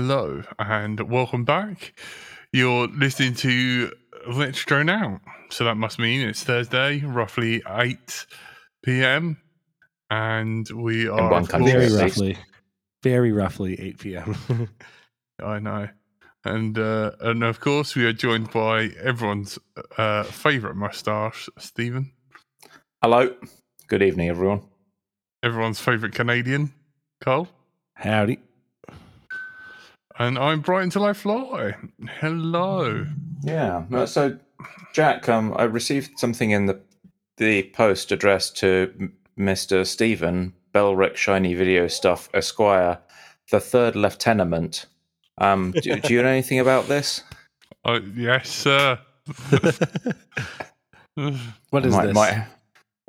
Hello, and welcome back. You're listening to Let's Drone Out. So that must mean it's Thursday, roughly 8 p.m. And we are. one of country, course- at Very roughly. Very roughly 8 p.m. I know. And uh, and of course, we are joined by everyone's uh, favourite mustache, Stephen. Hello. Good evening, everyone. Everyone's favourite Canadian, Carl. Howdy. And I'm Brighton Till I Fly. Hello. Yeah. no, So, Jack, um, I received something in the the post addressed to Mr. Stephen Belrick Shiny Video Stuff Esquire, the third lieutenant. Um, do, do you know anything about this? Uh, yes, sir. What is Might- this? might-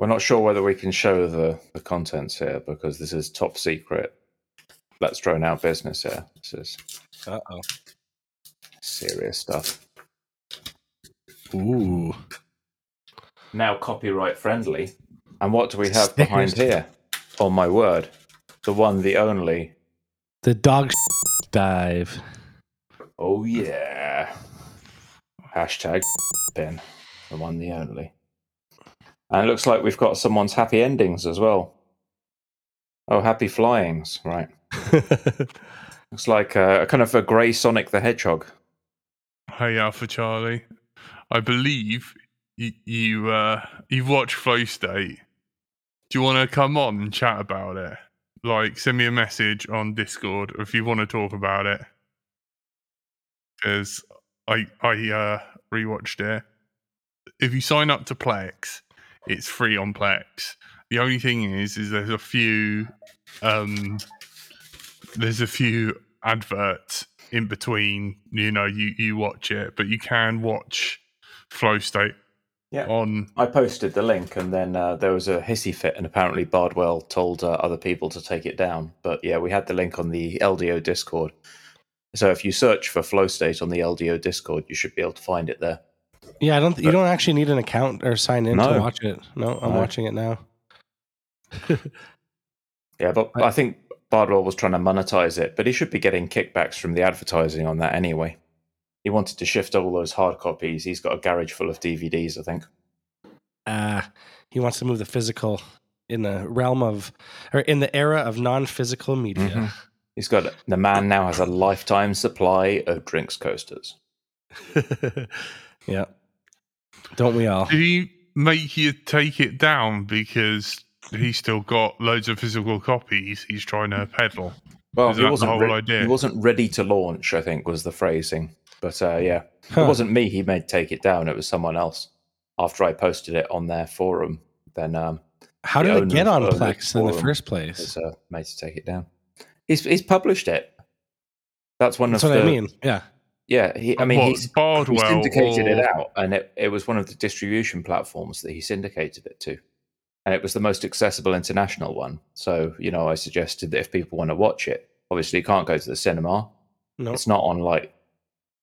we're not sure whether we can show the, the contents here because this is top secret. Let's drone out business here. This is Uh-oh. serious stuff. Ooh. now copyright friendly. And what do we have behind here? Oh my word. The one, the only. The dog dive. Oh yeah. Hashtag pin. The one, the only. And it looks like we've got someone's happy endings as well. Oh, happy flyings. Right. Looks like a, a kind of a grey Sonic the Hedgehog. Hey, Alpha Charlie. I believe you, you uh, you've watched Flow State. Do you want to come on and chat about it? Like, send me a message on Discord if you want to talk about it. Because I I uh, rewatched it. If you sign up to Plex, it's free on Plex. The only thing is, is there's a few um, there's a few adverts in between. You know, you you watch it, but you can watch Flow State Yeah. on. I posted the link, and then uh, there was a hissy fit, and apparently Bardwell told uh, other people to take it down. But yeah, we had the link on the LDO Discord. So if you search for Flow State on the LDO Discord, you should be able to find it there. Yeah, I don't. You don't actually need an account or sign in No. to watch it. No, I'm No. watching it now. Yeah, but Right. I think Bardwell was trying to monetize it, but he should be getting kickbacks from the advertising on that anyway. He wanted to shift all those hard copies. He's got a garage full of DVDs, I think. Uh, he wants to move the physical in the realm of, or in the era of non-physical media. Mhm. He's got the man now has a lifetime supply of drinks coasters. yeah. Don't we all? Did he make you take it down because he's still got loads of physical copies he's trying to peddle? Well, he wasn't, whole re- idea? he wasn't ready to launch, I think was the phrasing. But uh, yeah, Huh. it wasn't me he made take it down. It was someone else. After I posted it on their forum, then um, How did it get of- on of the Plex in the forum first was place? uh, made to take it down. He's he's published it. That's one That's of what the I mean. Yeah. yeah. He, I mean, What, he's he Bardwell syndicated it out, and it, it was one of the distribution platforms that he syndicated it to, and it was the most accessible international one. So you know, I suggested that if people want to watch it, obviously you can't go to the cinema. No. It's not on like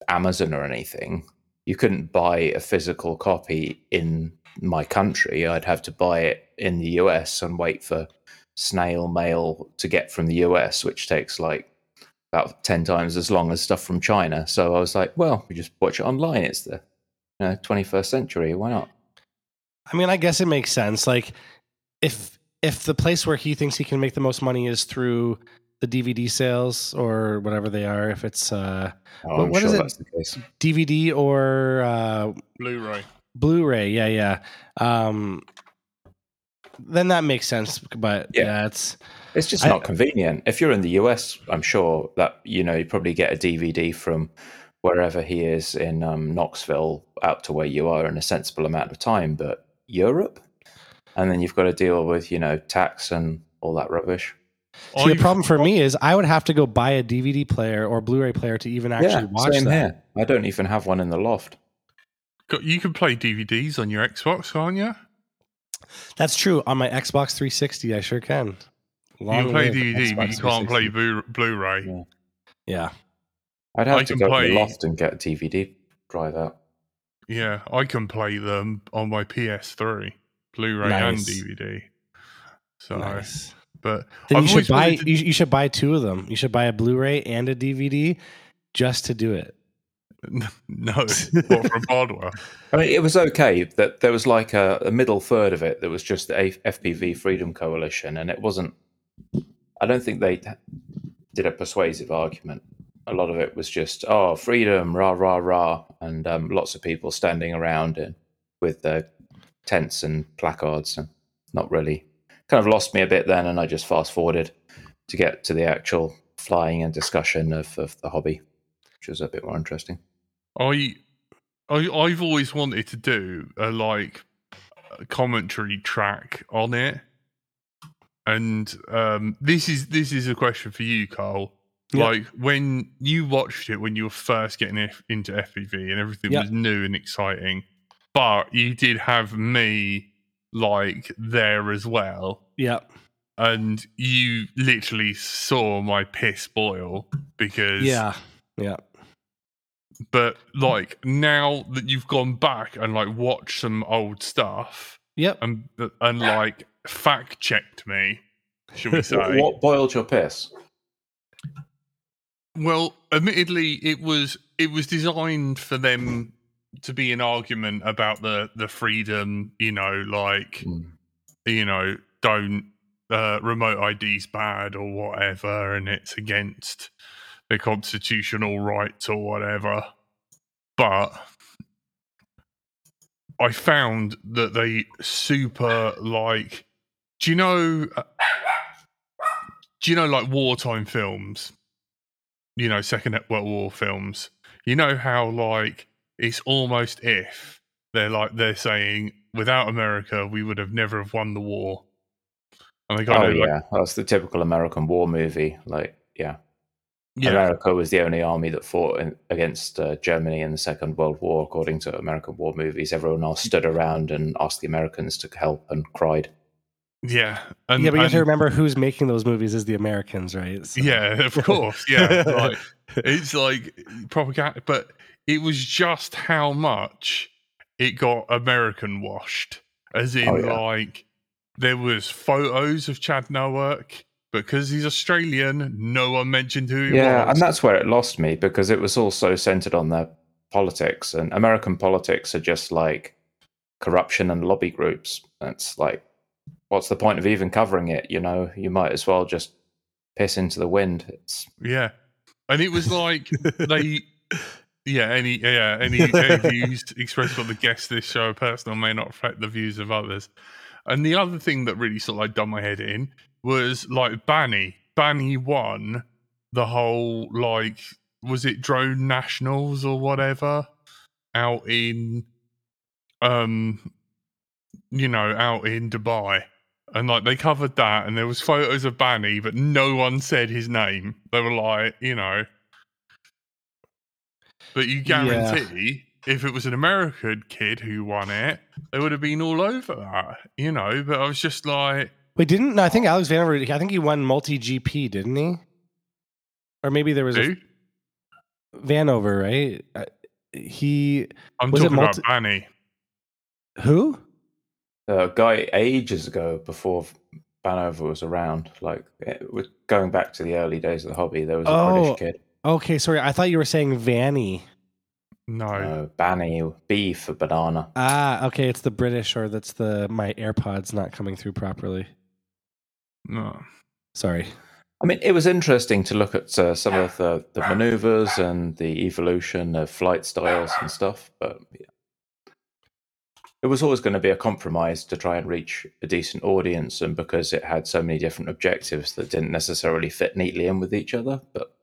Amazon or anything. You couldn't buy a physical copy in my country. I'd have to buy it in the US and wait for snail mail to get from the US, which takes like about 10 times as long as stuff from China. So I was like, well, we just watch it online. It's the you know, 21st century. Why not? I mean, I guess it makes sense. Like, if if the place where he thinks he can make the most money is through the DVD sales or whatever they are, if it's uh, Oh, Well, I'm what sure is it? that's the case. DVD or uh, Blu-ray. Blu-ray, yeah, yeah. Um, then that makes sense. But Yeah. yeah, it's It's just I- not convenient. If you're in the US, I'm sure that you know you probably get a DVD from wherever he is in um, Knoxville out to where you are in a sensible amount of time. But Europe, and then you've got to deal with you know tax and all that rubbish. see, the problem for me is I would have to go buy a DVD player or Blu-ray player to even actually yeah, watch same that. here. I don't even have one in the loft. You can play DVDs on your Xbox, can't you? That's true. On my Xbox 360, I sure can. you can play live DVD, but Xbox you can't play Blu- Blu-ray. Yeah. Yeah. I'd have I to can go to play- the loft and get a DVD drive out. Yeah, I can play them on my PS3, Blu-ray and Nice. DVD. So, Nice. but Then you should buy to- you, you should buy two of them. You should buy a Blu-ray and a DVD just to do it. no, what from hardware? I mean, it was okay. That there was like a, a middle third of it that was just the A- FPV Freedom Coalition, and it wasn't. I don't think they did a persuasive argument. A lot of it was just, oh, freedom, rah rah rah, and um, lots of people standing around and with their tents and placards, and not really. Kind of lost me a bit then, and I just fast forwarded to get to the actual flying and discussion of, of the hobby, which was a bit more interesting. I, I, I've always wanted to do a like a commentary track on it, and um, this is this is a question for you, Carl. Yeah. Like when you watched it when you were first getting F- into FPV and everything Yeah. was new and exciting, but you did have me like there as well. Yeah. and you literally saw my piss boil because Yeah. Yeah. but like now that you've gone back and like watched some old stuff Yep. and and like fact checked me should we say what boiled your piss? Well admittedly it was it was designed for them to be an argument about the the freedom you know like Hmm. you know, don't uh, remote ID's bad or whatever, and it's against the constitutional rights or whatever. But I found that they super like. Do you know? uh, Do you know like wartime films? You know, Second World War films. You know how like it's almost if they're like they're saying without America we would have never have won the war. And they got Oh like, yeah, that's the typical American war movie. Like, yeah, yeah, America was the only army that fought in, against uh, Germany in the Second World War, according to American war movies. Everyone else stood around and asked the Americans to help and cried. Yeah, and, yeah, but you have to remember who's making those movies is the Americans, right? So- yeah, of course, yeah, like it's like propaganda, but it was just how much it got American washed, as in Oh, yeah. like there was photos of Chad Nowak. Because he's Australian, no one mentioned who he Yeah, was. and that's where it lost me because it was also centered on their politics, and American politics are just like corruption and lobby groups. It's like, what's the point of even covering it? You know, you might as well just piss into the wind. It's Yeah, and it was like they, yeah, any yeah any, any views expressed by the guests of this show are personal may not reflect the views of others. And the other thing that really sort of like done my head in was like Banny. Banny won the whole like was it drone nationals or whatever out in um you know out in Dubai. And like they covered that, and there was photos of Banny, but no one said his name. They were like, you know, but you Yeah. guarantee if it was an American kid who won it, they would have been all over that, you know. But I was just like, Wait, didn't no, I think Alex Vanover? I think he won multi GP, didn't he? Or maybe there was who? a Vanover, right? Uh, He I'm was it talking multi- about Banny. who? A guy ages ago before Vanover was around. Like, it, was going back to the early days of the hobby, there was a Oh. British kid. Okay, sorry, I thought you were saying Vanny. No, Uh, Banny, B for banana. Ah, okay, it's the British, or that's the my AirPods not coming through properly. no. Sorry. I mean, it was interesting to look at uh, some of the, the maneuvers and the evolution of flight styles and stuff. But yeah. It was always going to be a compromise to try and reach a decent audience, and because it had so many different objectives that didn't necessarily fit neatly in with each other. But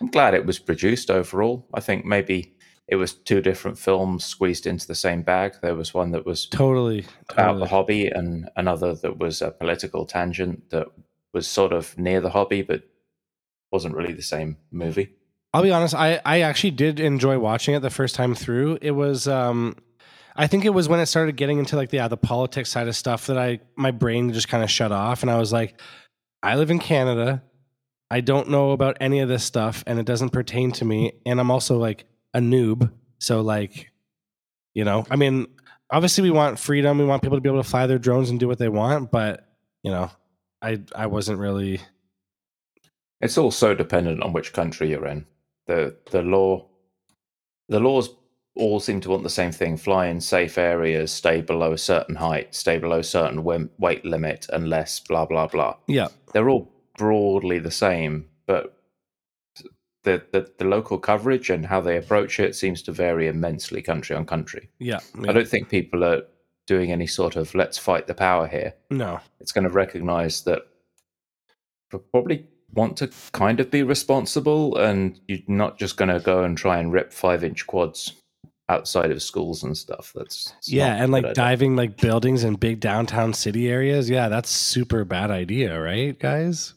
I'm glad it was produced overall. I think maybe it was two different films squeezed into the same bag. There was one that was Totally. about totally. the hobby, and another that was a political tangent that was sort of near the hobby, but wasn't really the same movie. I'll be honest, I, I actually did enjoy watching it the first time through. It was um I think it was when it started getting into like the yeah, the politics side of stuff that I my brain just kind of shut off and I was like, I live in Canada. I don't know about any of this stuff and it doesn't pertain to me. And I'm also like a noob. So like, you know, I mean, obviously we want freedom. We want people to be able to fly their drones and do what they want, but you know, I I wasn't really It's all so dependent on which country you're in. The the law the laws all seem to want the same thing: fly in safe areas, stay below a certain height, stay below a certain weight limit, unless blah blah blah. Yeah. They're all broadly the same, but the, the the local coverage and how they approach it seems to vary immensely country on country. Yeah. I don't think people are doing any sort of let's fight the power here. no. It's going to recognize that probably want to kind of be responsible and you're not just going to go and try and rip five inch quads outside of schools and stuff. That's yeah, and like idea. diving like buildings in big downtown city areas. Yeah, that's super bad idea, right, guys?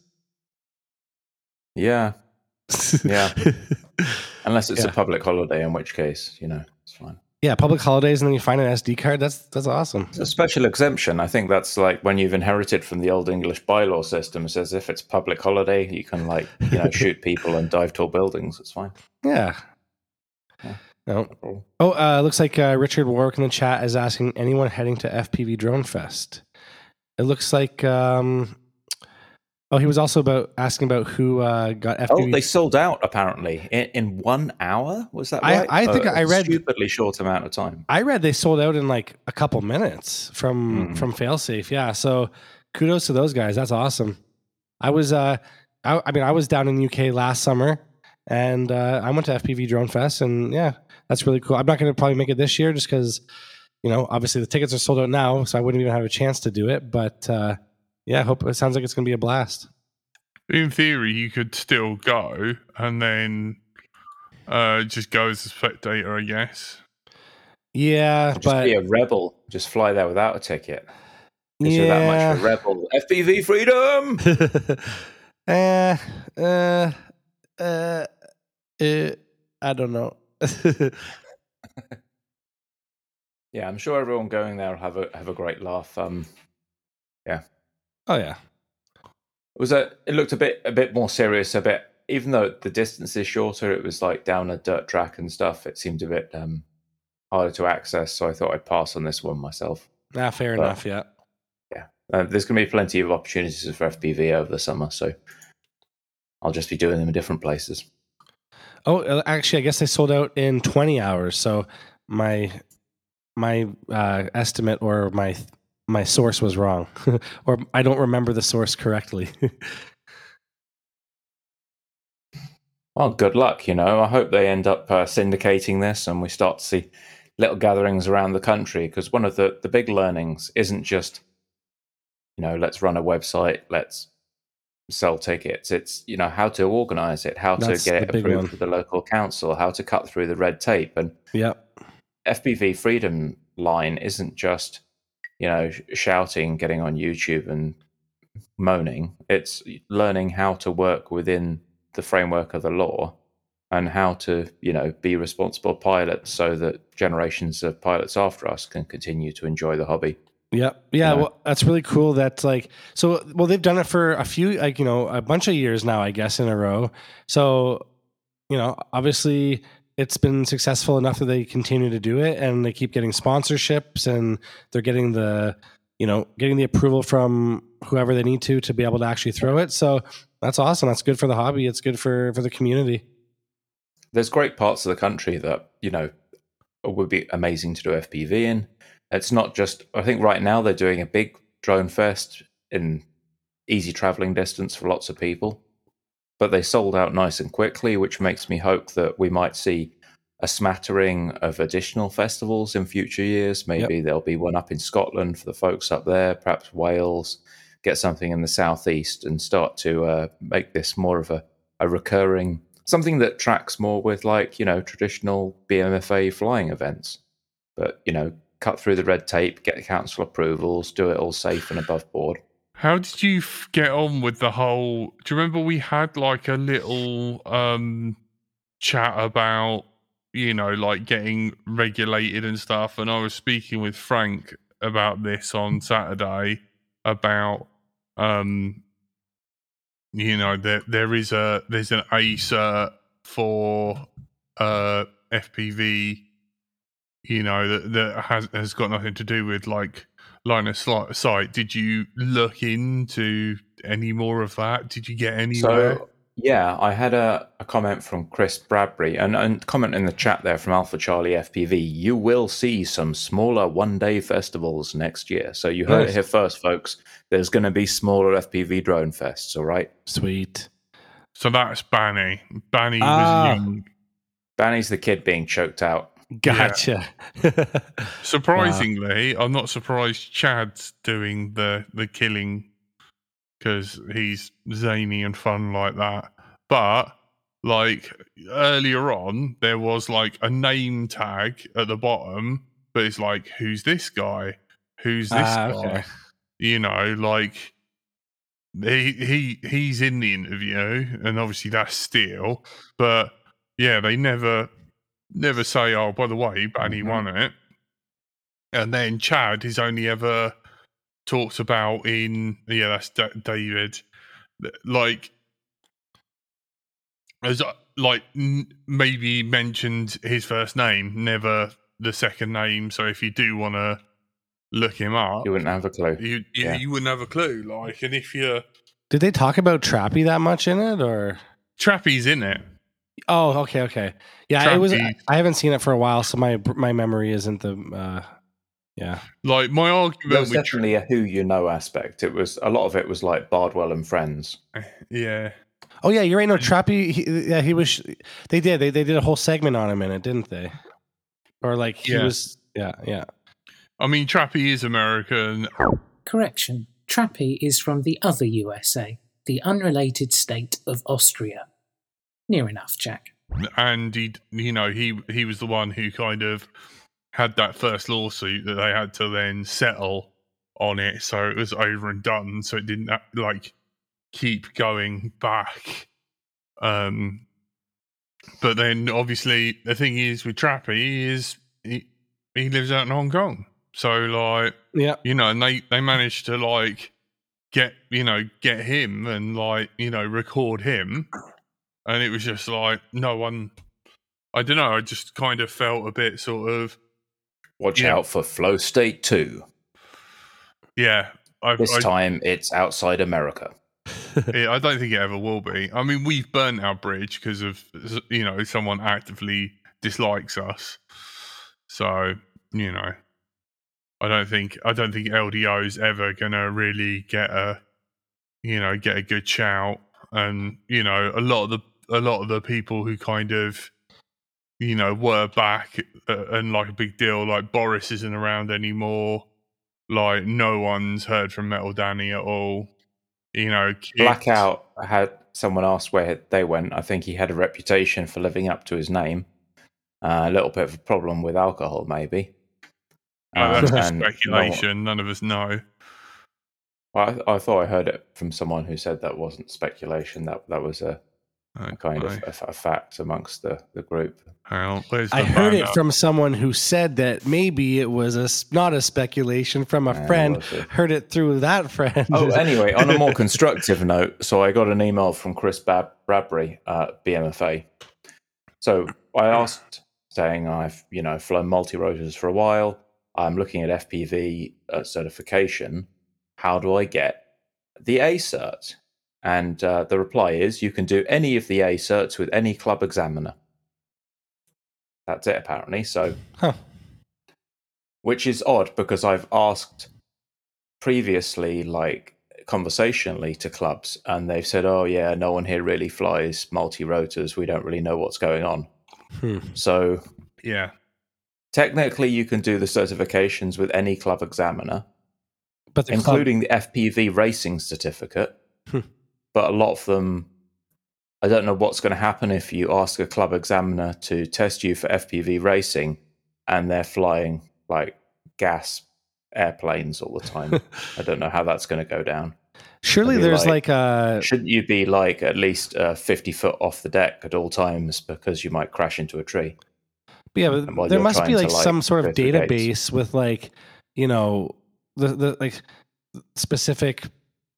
Yeah, Yeah. unless it's Yeah. a public holiday, in which case, you know, it's fine. yeah, public holidays, and then you find an SD card. That's that's awesome. It's a special exemption. I think that's like when you've inherited from the old English bylaw system. It says if it's public holiday, you can like you know shoot people and dive tall buildings. It's fine. Yeah. Yeah. No. No. Oh, uh, looks like uh, Richard Warwick in the chat is asking anyone heading to FPV Drone Fest. It looks like. Um, oh, he was also about asking about who uh, got FPV. Oh, they sold out apparently in, in one hour. Was that I- right? I think A I read- stupidly short amount of time. I read they sold out in like a couple minutes from Mhm. from Failsafe. Yeah, so kudos to those guys. That's awesome. I was uh, I, I mean, I was down in UK last summer, and uh, I went to FPV Drone Fest, and yeah, that's really cool. I'm not going to probably make it this year just because, you know, obviously the tickets are sold out now, so I wouldn't even have a chance to do it. But uh, yeah, I hope it sounds like it's going to be a blast. In theory, you could still go and then uh, just go as a spectator, I guess. Yeah, Just but be a rebel. Just fly there without a ticket. 'Cause yeah, You're that much of a rebel. FPV freedom. uh, uh, uh, uh, I don't know. Yeah, I'm sure everyone going there will have a have a great laugh. Um, yeah. oh yeah, it was a it looked a bit a bit more serious. A bit even though the distance is shorter, it was like down a dirt track and stuff. It seemed a bit um harder to access, so I thought I'd pass on this one myself. nah, fair Well, enough. Yeah, Uh, there's going to be plenty of opportunities for FPV over the summer, so I'll just be doing them in different places. Oh, uh, actually, I guess they sold out in 20 hours. So my my uh, estimate or my my source was wrong, or I don't remember the source correctly. Well, good luck. You know, I hope they end up uh, syndicating this and we start to see little gatherings around the country. Because one of the the big learnings isn't just, you know, let's run a website, let's sell tickets. It's you know how to organize it, how That's to get it approved one. with the local council, how to cut through the red tape. And yeah, FPV Freedom Line isn't just, you know, shouting, getting on YouTube and moaning. It's learning how to work within the framework of the law and how to, you know, be responsible pilots so that generations of pilots after us can continue to enjoy the hobby. Yep. Yeah. know? Well, that's really cool. That's like so. Well, they've done it for a few, like you know, a bunch of years now, I guess, in a row. So, you know, obviously, it's been successful enough that they continue to do it, and they keep getting sponsorships, and they're getting the, you know, getting the approval from whoever they need to to be able to actually throw it. So that's awesome. That's good for the hobby. It's good for for the community. there's great parts of the country that you know would be amazing to do FPV in. It's not just. I think right now they're doing a big drone fest in easy traveling distance for lots of people, but they sold out nice and quickly, which makes me hope that we might see a smattering of additional festivals in future years. Maybe there'll be one up in Scotland for the folks up there, perhaps Wales. Get something in the southeast and start to uh, make this more of a, a recurring something that tracks more with like you know traditional BMFA flying events. But you know, cut through the red tape, get the council approvals, do it all safe and above board. How did you get on with the whole? Do you remember we had like a little um chat about you know like getting regulated and stuff, and I was speaking with Frank about this on Saturday about um you know there there is a there's an A cert for uh FPV you know that that has has got nothing to do with like line of sight. Did you look into any more of that? Did you get anywhere? So yeah, I had a, a comment from Chris Bradbury and, and comment in the chat there from Alpha Charlie FPV. You will see some smaller one day festivals next year. So you heard Nice. it here first, folks. There's going to be smaller FPV drone fests. All right. Sweet. so that's Banny. Banny Ah. was young. Banny's the kid being choked out. Gotcha. Surprisingly, I'm not surprised Chad's doing the the killing because he's zany and fun like that. But like earlier on, there was like a name tag at the bottom, but it's like, who's this guy? Who's this Ah, guy? okay. You know, like he he he's in the interview, and obviously that's Steele. But yeah, they never never say, "Oh, by the way, Banny Mhm. won it." And then Chad is only ever talked about in yeah, that's Da- David. Like as uh, like n- maybe mentioned his first name, never the second name. So if you do want to look him up, You wouldn't have a clue. you you, Yeah. you wouldn't have a clue. Like, and if you're Did they talk about Trappy that much in it, or? Trappy's in it, Oh, okay, okay. Yeah, it was. Trappy. I haven't seen it for a while, so my my memory isn't the. Uh, yeah. like my There argument was with Tra- definitely a who you know aspect. It was a lot of it was like Bardwell and friends. yeah. Oh yeah, you're right. No, Trappy. He, yeah, he was. They did. They they did a whole segment on him in it, didn't they? Or like he Yeah. was. Yeah, yeah. I mean, Trappy is American. Correction. Trappy is from the other USA, the unrelated state of Austria. Near enough, Jack. and he you know he he was the one who kind of had that first lawsuit that they had to then settle on it. So it was over and done. So it didn't like keep going back. Um but then obviously the thing is with trappy is he, he lives out in hong kong. So like Yeah. you know, and they they managed to like get you know get him and like you know record him, and it was just like no one. I don't know. I just kind of felt a bit sort of Watch out for Flow State 2. yeah. I, This I, time it's outside America. yeah, I don't think it ever will be. I mean, we've burnt our bridge because of you know someone actively dislikes us. So you know, I don't think I don't think LDO's ever gonna really get a you know get a good shout. And you know, a lot of the a lot of the people who kind of you know were back uh, and like a big deal, like Boris isn't around anymore. Like no one's heard from Metal Danny at all. You know, kids- Blackout had someone asked where they went. I think he had a reputation for living up to his name. Uh, a little bit of a problem with alcohol, maybe. Oh, that's Um, just and no speculation. None of us know. I, I thought I heard it from someone who said that wasn't speculation. That that was a, a kind of a, a fact amongst the, the group. Hang the I heard it banner? from someone who said that maybe it was a s- not a speculation from a Uh, friend. it? Heard it through that friend. Oh, anyway, on a more constructive note, so I got an email from Chris Bab- Bradbury at BMFA. So I asked, saying I've you know flown multi rotors for a while. I'm looking at FPV uh, certification. How do I get the A cert? And uh, the reply is you can do any of the A certs with any club examiner. That's it, apparently. So Huh. which is odd because I've asked previously, like conversationally, to clubs, and they've said, "Oh yeah, no one here really flies multi rotors. We don't really know what's going on." Hmm. So Yeah. technically, you can do the certifications with any club examiner, But the club, including the FPV racing certificate. But a lot of them, I don't know what's going to happen if you ask a club examiner to test you for FPV racing and they're flying like gas airplanes all the time. I don't know how that's going to go down. surely there's like- like, a Shouldn't you be like at least uh, 50 foot off the deck at all times because you might crash into a tree? yeah, but there must be like, to, like, some sort of gates. database with like you know the the like specific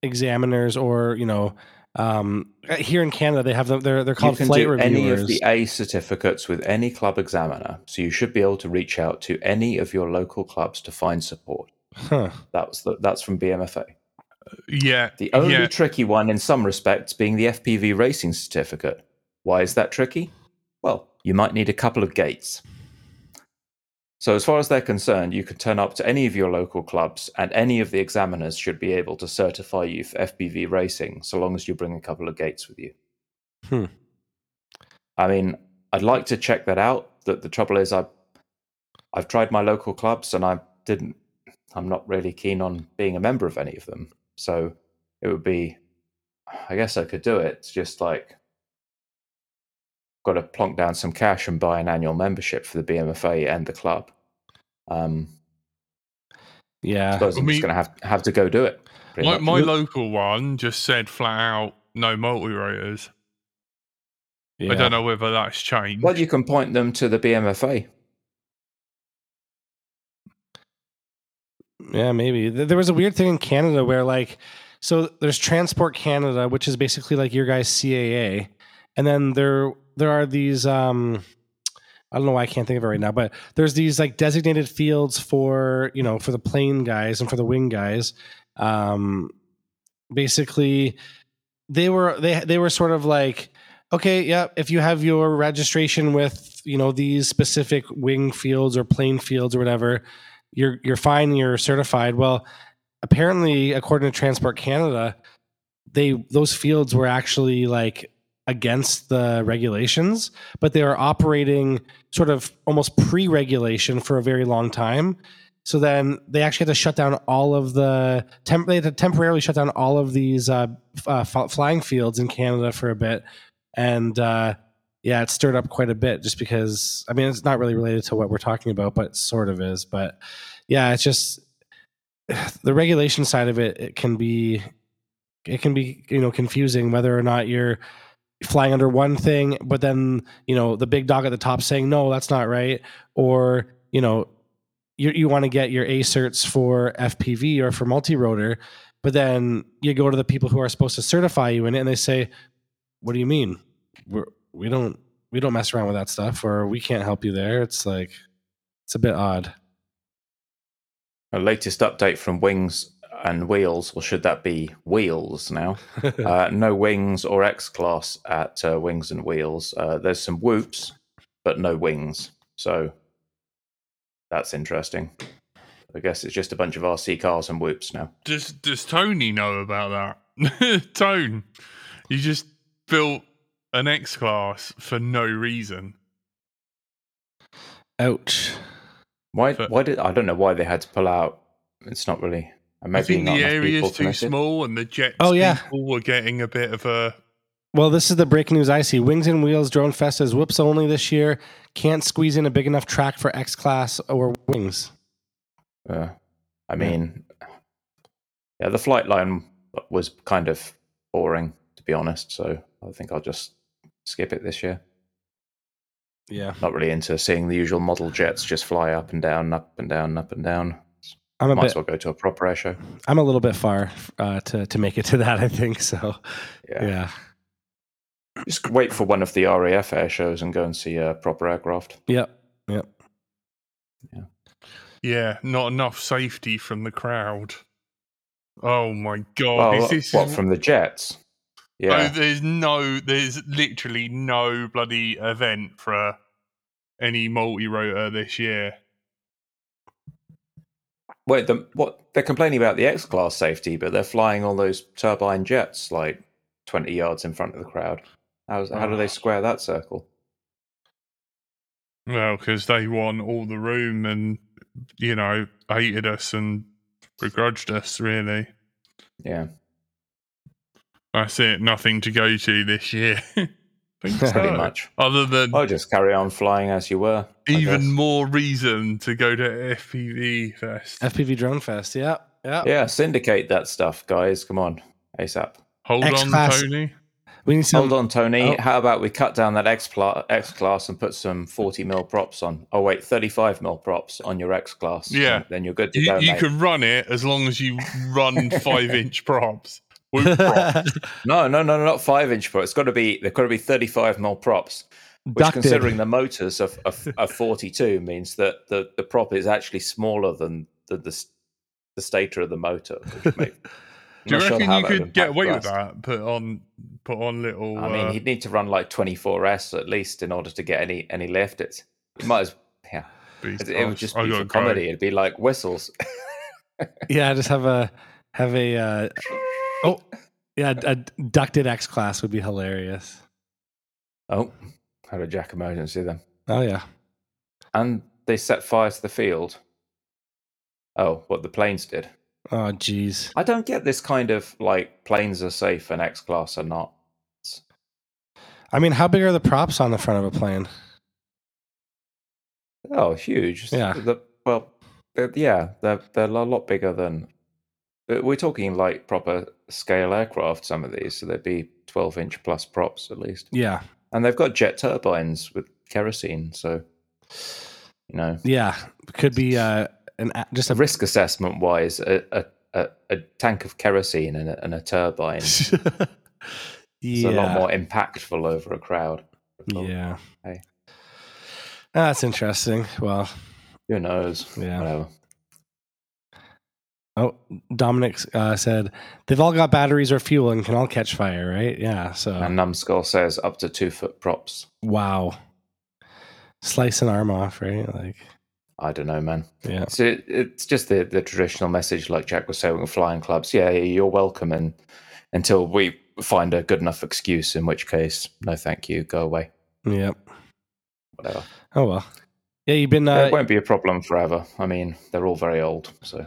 examiners or you know um here in Canada they have them they're they're called you can flight do reviewers. any of the A certificates with any club examiner. So you should be able to reach out to any of your local clubs to find support. huh. That's the, that's from BMFA. Yeah. The only yeah. tricky one in some respects being the FPV racing certificate. Why is that tricky? Well, you might need a couple of gates. So, as far as they're concerned, you can turn up to any of your local clubs, and any of the examiners should be able to certify you for FPV racing so long as you bring a couple of gates with you. Hmm. I mean, I'd like to check that out. That the trouble is, I, I've tried my local clubs, and I didn't. I'm not really keen on being a member of any of them. So it would be. I guess I could do it. It's just like got to plonk down some cash and buy an annual membership for the BMFA and the club. Um, I yeah suppose I I'm mean- just going to have have to go do it. My, my local one just said flat out no multi rotors. I don't know whether that's changed. well, you can point them to the BMFA. Yeah, maybe. There was a weird thing in Canada where like so there's Transport Canada, which is basically like your guys CAA. And then there there are these um I don't know why I can't think of it right now, but there's these like designated fields for, you know, for the plane guys and for the wing guys. Um basically they were they they were sort of like okay, yeah, if you have your registration with, you know, these specific wing fields or plane fields or whatever, you're you're fine, you're certified. Well, apparently, according to Transport Canada, they those fields were actually like against the regulations, but they are operating sort of almost pre-regulation for a very long time. So then they actually had to shut down all of the they had to temporarily shut down all of these uh, uh, flying fields in Canada for a bit, and uh, yeah, it stirred up quite a bit just because I mean it's not really related to what we're talking about, but sort of is. But yeah, it's just the regulation side of it. It can be it can be you know confusing whether or not you're flying under one thing, but then you know the big dog at the top saying no, that's not right, or you know you you want to get your A certs for FPV or for multi rotor, but then you go to the people who are supposed to certify you in it, and they say, "What do you mean? We're, we don't we don't mess around with that stuff, or we can't help you there." It's like it's a bit odd. A latest update from Wings and Wheels, or should that be Wheels now? uh, no Wings or X Class at uh, Wings and Wheels. Uh, there's some whoops, but no wings. So that's interesting. I guess it's just a bunch of RC cars and whoops now. Does Does Tony know about that? Tone, you just built an X class for no reason. Ouch. Why? But- why did I don't know why they had to pull out? It's not really. I Maybe think not the area is too committed. small, and the jets Oh, yeah. people were getting a bit of a. Well, this is the breaking news I see. Wings and Wheels Drone Fest is whoops only this year. Can't squeeze in a big enough track for X Class or Wings. Uh, I mean, yeah, the flight line was kind of boring, to be honest. So I think I'll just skip it this year. Yeah. Not really into seeing the usual model jets just fly up and down, up and down, up and down. I'm a Might bit as well go to a proper air show. I'm a little bit far uh, to to make it to that, I think. So Yeah. yeah. Just wait for one of the RAF air shows and go and see a proper aircraft. Yep. Yep. Yeah, Yeah. not enough safety from the crowd. Oh my god! Well, is this what from the jets? Oh, Yeah, there's no, there's literally no bloody event for any multi-rotor this year. Wait, the, what? They're complaining about the X class safety, but they're flying all those turbine jets like twenty yards in front of the crowd. How's, how do they Oh. square that circle? Well, because they won all the room and, you know, hated us and begrudged us, really. Yeah, That's it. Nothing to go to this year. Think pretty much. Other than I'll just carry on flying as you were. Even more reason to go to FPV Fest. FPV Drone Fest. Yeah. Yeah. Yeah, syndicate that stuff, guys. Come on, ASAP. Hold X-Class. on, Tony. We need some. Hold on, Tony. Oh. How about we cut down that X, pla- X class and put some 40 mil props on? Oh, wait, 35 mil props on your X class. Yeah. Then you're good to You, go. you mate. can run it as long as you run five inch props. Woot props. No, no, no, not five inch props. It's got to be, they've got to be 35 mil props. Which, Ducted. considering the motors of, of, of 42, means that the, the prop is actually smaller than the, the, the stator of the motor. Which may, Do you not sure reckon you could get away with that? Put on, put on little. I mean, uh, he'd need to run like 24s at least in order to get any any lift. It's it might as yeah. It, it would just I be gotta for go. comedy. It'd be like whistles. yeah, just have a have a. Uh, oh, yeah, a ducted X class would be hilarious. oh, had a jack emergency then, Oh yeah. and they set fire to the field. Oh, what the planes did. Oh jeez. I don't get this kind of like planes are safe and X class are not. I mean, how big are the props on the front of a plane? Oh, huge. Yeah. The, well, yeah, they're they're a lot bigger than. But We're talking like proper scale aircraft. Some of these, so they'd be twelve inch plus props at least. Yeah. and they've got jet turbines with kerosene so you know Yeah. Could be uh, an a- just a risk assessment wise a, a, a, a tank of kerosene and a, and a turbine yeah. a lot more impactful over a crowd Yeah. Hey. That's interesting. Well, who knows Yeah. Whatever. Oh, Dominic uh, said they've all got batteries or fuel and can all catch fire, right? Yeah. So and numbskull says up to two foot props wow, slice an arm off, right? Like, i don't know man yeah, so it, it's just the, the traditional message like jack was saying with flying clubs yeah you're welcome and until we find a good enough excuse in which case no thank you go away yep. whatever Oh well. Yeah, you've been. Uh, it won't be a problem forever i mean they're all very old so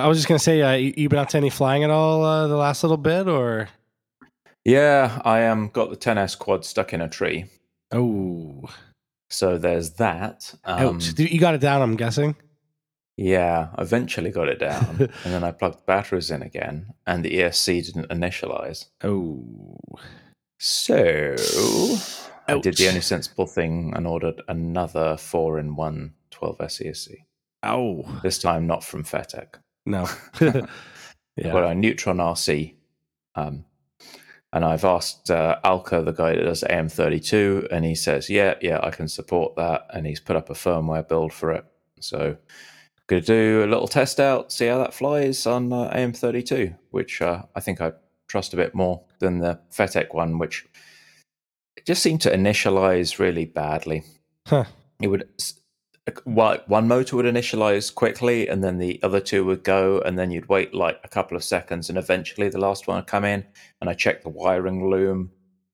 I was just gonna say, uh, you, you been out to any flying at all uh, the last little bit, or Yeah, I um got the 10s quad stuck in a tree. oh, So there's that. Um, ouch. you got it down? I'm guessing. yeah, eventually got it down. and then I plugged the batteries in again, and the ESC didn't initialize. Oh, So I did the only sensible thing and ordered another 4 in 1 12S ESC. Oh, This time not from FETtec, no. yeah. but a Neutron RC. Um, and I've asked uh, Alka, the guy that does AM32, and he says, yeah, yeah, I can support that. And he's put up a firmware build for it. So going to do a little test out, see how that flies on uh, AM32, which uh, I think I trust a bit more than the FETtec one, which just seemed to initialize really badly. Huh. It would one motor would initialize quickly, and then the other two would go, and then you'd wait like a couple of seconds, and eventually the last one would come in. And I checked the wiring loom,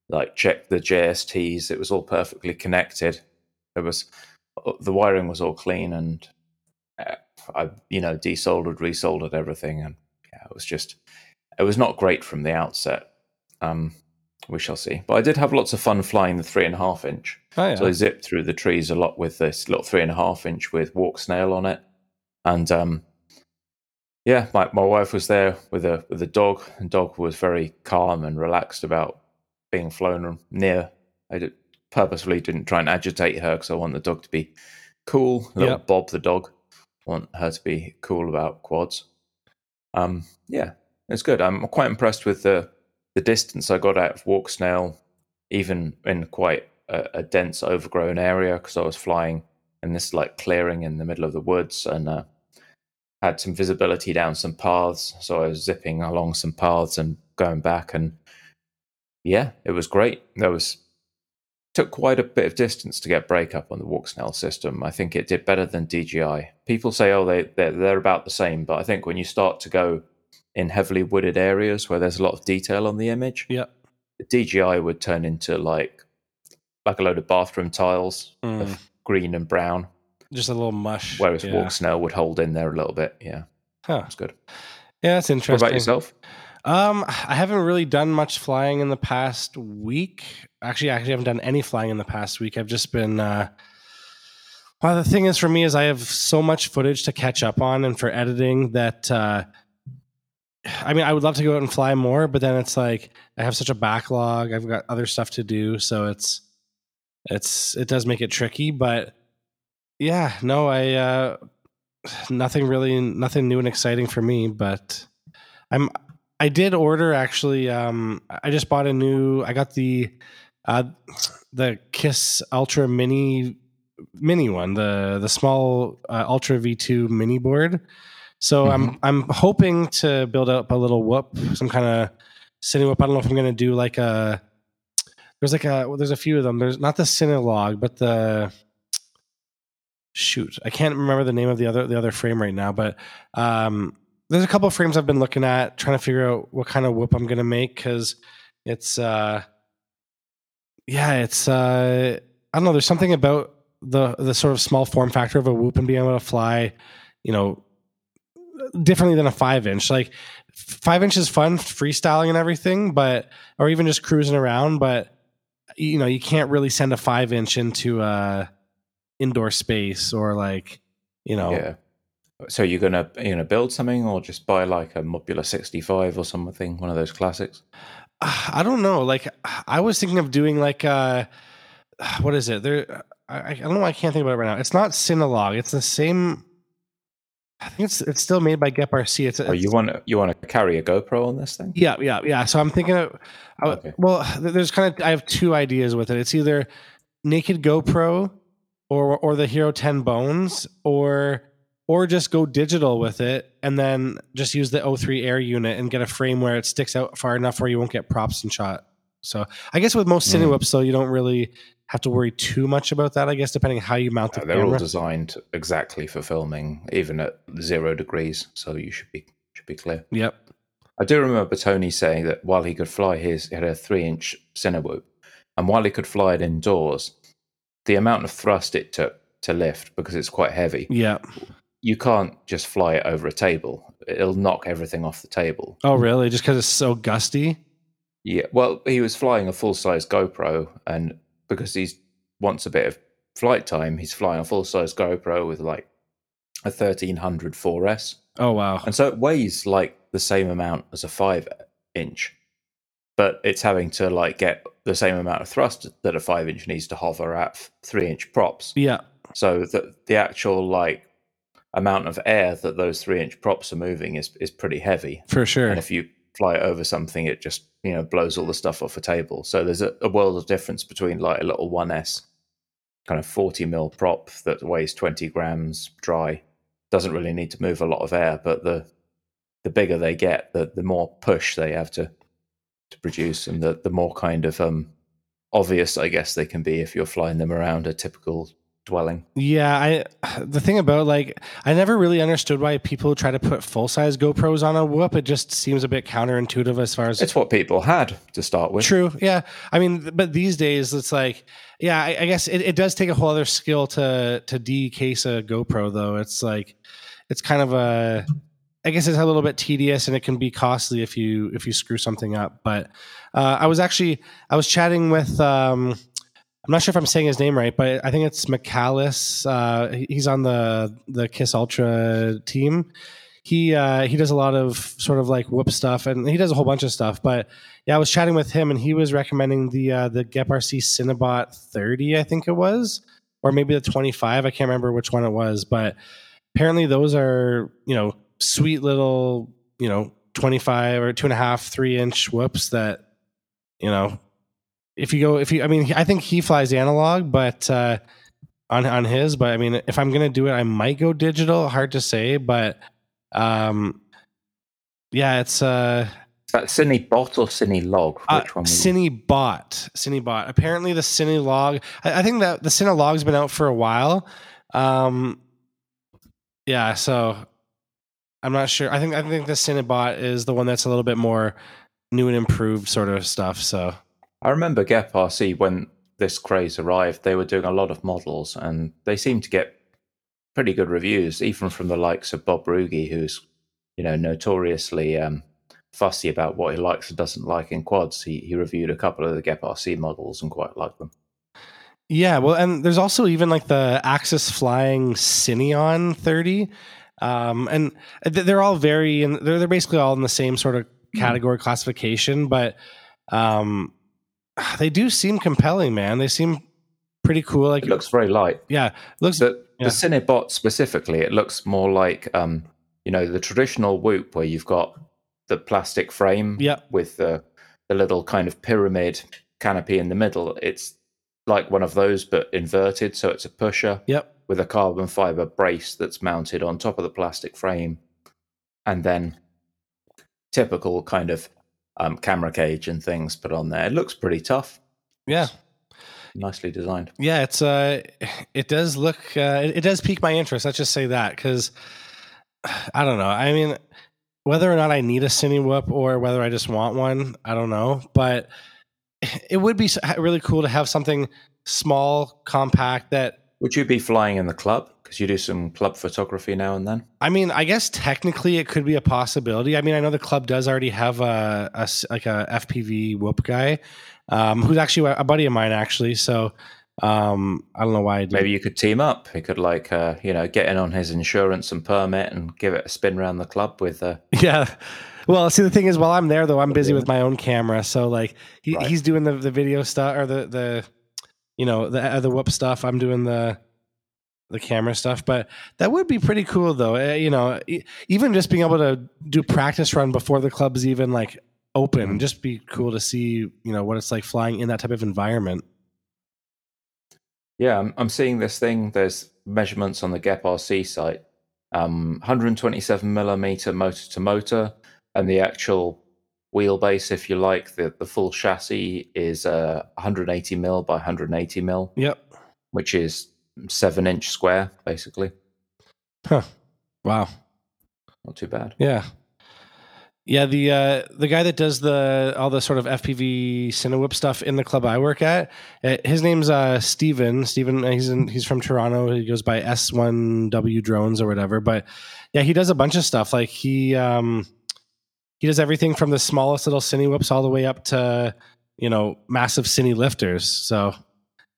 like checked the JSTs. It was all perfectly connected. It was the wiring was all clean, and uh, I, you know, desoldered, resoldered everything, and yeah, it was just, it was not great from the outset. Um, we shall see. But I did have lots of fun flying the three and a half inch. Oh, yeah. So I zipped through the trees a lot with this little three and a half inch with Walksnail on it, and um, yeah, my my wife was there with a with a dog, and dog was very calm and relaxed about being flown near. I did, purposefully didn't try and agitate her because I want the dog to be cool. Little Yep. Bob the dog, want her to be cool about quads. Um, yeah, it's good. I'm quite impressed with the the distance I got out of Walksnail, even in quite a, a dense, overgrown area, because I was flying in this like clearing in the middle of the woods, and uh, had some visibility down some paths. So I was zipping along some paths and going back, and yeah, it was great. There was took quite a bit of distance to get breakup on the Walksnail system. I think it did better than DJI. People say, oh, they they're, they're about the same, but I think when you start to go in heavily wooded areas where there's a lot of detail on the image, Yeah. the DJI would turn into like like a load of bathroom tiles Mm. of green and brown, Just a little mush. whereas yeah. Walk Snail would hold in there a little bit. Yeah, Huh. that's good. Yeah, that's interesting. What about yourself? Um, I haven't really done much flying in the past week. Actually, I actually haven't done any flying in the past week. I've just been. Uh, well, the thing is, for me, is I have so much footage to catch up on, and for editing that. Uh, I mean, I would love to go out and fly more, but then it's like I have such a backlog. I've got other stuff to do, so it's it's it does make it tricky. But yeah, no, I uh, nothing really, nothing new and exciting for me. But I'm I did order actually. Um, I just bought a new. I got the uh, the Kiss Ultra Mini mini one, the the small uh, Ultra V2 mini board. So I'm I'm hoping to build up a little whoop, some kind of cine whoop. I don't know if I'm going to do like a. There's like a well, there's a few of them. There's not the Cinelog, but the shoot, I can't remember the name of the other the other frame right now. But um, there's a couple of frames I've been looking at, trying to figure out what kind of whoop I'm going to make because it's uh, yeah, it's uh, I don't know. There's something about the the sort of small form factor of a whoop and being able to fly, you know, differently than a five inch. Like five inch is fun, freestyling and everything, but or even just cruising around. But you know, you can't really send a five inch into a indoor space or like you know. Yeah. So you're gonna you gonna build something or just buy like a Mobula 65 or something, one of those classics? I don't know. Like I was thinking of doing like uh what is it? There I, I don't know why I can't think about it right now. It's not Cinelog. It's the same I think it's it's still made by RC. It's, Oh, you want to you want to carry a GoPro on this thing? Yeah, yeah, yeah. So I'm thinking of I- Okay. well, there's kind of I have two ideas with it. It's either naked GoPro or or the Hero 10 Bones or or just go digital with it and then just use the O3 Air unit and get a frame where it sticks out far enough where you won't get props and shot. So I guess with most Mm. Cinewhoops though, you don't really have to worry too much about that. I guess depending how you mount the Uh, they're all designed exactly for filming, even at zero degrees. So you should be should be clear. Yep. I do remember Tony saying that while he could fly his, he had a three inch Cinewhoop, and while he could fly it indoors, the amount of thrust it took to lift because it's quite heavy, Yeah. you can't just fly it over a table. It'll knock everything off the table. Oh, really? Just because it's so gusty? Yeah, well, he was flying a full size GoPro, and because he wants a bit of flight time, he's flying a full size GoPro with like a 1300 4S. Oh, wow. And so it weighs like the same amount as a five inch, but it's having to like get the same amount of thrust that a five inch needs to hover at three inch props. Yeah. So the the actual like amount of air that those three inch props are moving is is pretty heavy. For sure. And if you fly over something, it just you know blows all the stuff off a table. So there's a, a world of difference between like a little 1S kind of 40 mil prop that weighs 20 grams dry, doesn't really need to move a lot of air, but the the bigger they get, the the more push they have to to produce, and the the more kind of um obvious I guess they can be if you're flying them around a typical dwelling. Yeah, I the thing about like I never really understood why people try to put full size GoPros on a whoop. It just seems a bit counterintuitive as far as It's what people had to start with. true. Yeah, I mean, but these days it's like, yeah, I, I guess it, it does take a whole other skill to to decase a GoPro though. It's like it's kind of a I guess it's a little bit tedious and it can be costly if you if you screw something up. But uh, I was actually I was chatting with um, I'm not sure if I'm saying his name right, but I think it's McCallis. Uh, he's on the the Kiss Ultra team. He uh, he does a lot of sort of like whoop stuff, and he does a whole bunch of stuff. But yeah, I was chatting with him, and he was recommending the uh, the Gep RC Cinebot 30, I think it was, or maybe the 25. I can't remember which one it was, but apparently those are you know sweet little you know 25 or two and a half three inch whoops that you know if you go if you i mean i think he flies analog but uh on on his, but I mean, if I'm gonna do it, I might go digital. Hard to say, but um, yeah, it's uh, that Cine Bot or Cine Log? uh Which one? was bot. CineBot. CineBot. Apparently, the CineLog. I, I think that the Cine log's been out for a while. Um, yeah, so I'm not sure. I think I think the CineBot is the one that's a little bit more new and improved sort of stuff. So I remember Gep RC when this craze arrived. They were doing a lot of models, and they seemed to get pretty good reviews, even from the likes of Bob Roogi, who's you know notoriously um, fussy about what he likes and doesn't like in quads. He he reviewed a couple of the Gep RC models and quite liked them. Yeah, well, and there's also even like the Axis Flying Cineon 30, um, and th- they're all very, and they're they're basically all in the same sort of category classification, but um, they do seem compelling, man. They seem pretty cool. Like, It looks very light. yeah, looks The, Yeah. the Cinebot specifically, it looks more like um, you know the traditional Whoop where you've got the plastic frame Yep. with the the little kind of pyramid canopy in the middle. It's like one of those but inverted, so it's a pusher Yep. with a carbon fiber brace that's mounted on top of the plastic frame, and then typical kind of um, camera cage and things put on there. It looks pretty tough, Yeah. nicely designed. Yeah, it's uh it does look uh it, it does pique my interest. Let's just say that cuz I don't know. I mean whether or not I need a Cine Whoop or whether I just want one, I don't know, but it would be really cool to have something small, compact that Would you be flying in the club? Because you do some club photography now and then. I mean, I guess technically it could be a possibility. I mean, I know the club does already have a like a FPV whoop guy, um, who's actually a buddy of mine, actually. So um, I don't know why. Maybe you could team up. You could like, uh, you know, get in on his insurance and permit and give it a spin around the club with. Uh, Yeah. Well, see, the thing is, while I'm there, though, I'm busy with my own camera. So, like, he, Right. he's doing the, the video stuff or the, the, you know, the other whoop stuff. I'm doing the, the camera stuff. But that would be pretty cool, though. Uh, you know, even just being able to do practice run before the club's even like open, Mhm. just be cool to see, you know, what it's like flying in that type of environment. yeah, I'm, I'm seeing this thing. There's measurements on the GEP RC site. Um, 127 millimeter motor to motor, and the actual wheelbase, if you like, the, the full chassis is uh, 180 mil by 180 mil, Yep. which is seven inch square, basically. Huh. Wow. Not too bad. Yeah. Yeah, the uh, the guy that does the all the sort of FPV Cinewhoop stuff in the club I work at, uh, his name's uh, Steven. Steven, uh, he's in, he's from Toronto. He goes by S1W Drones or whatever. But yeah, he does a bunch of stuff. Like he um, he does everything from the smallest little cine whoops all the way up to you know massive cine lifters. So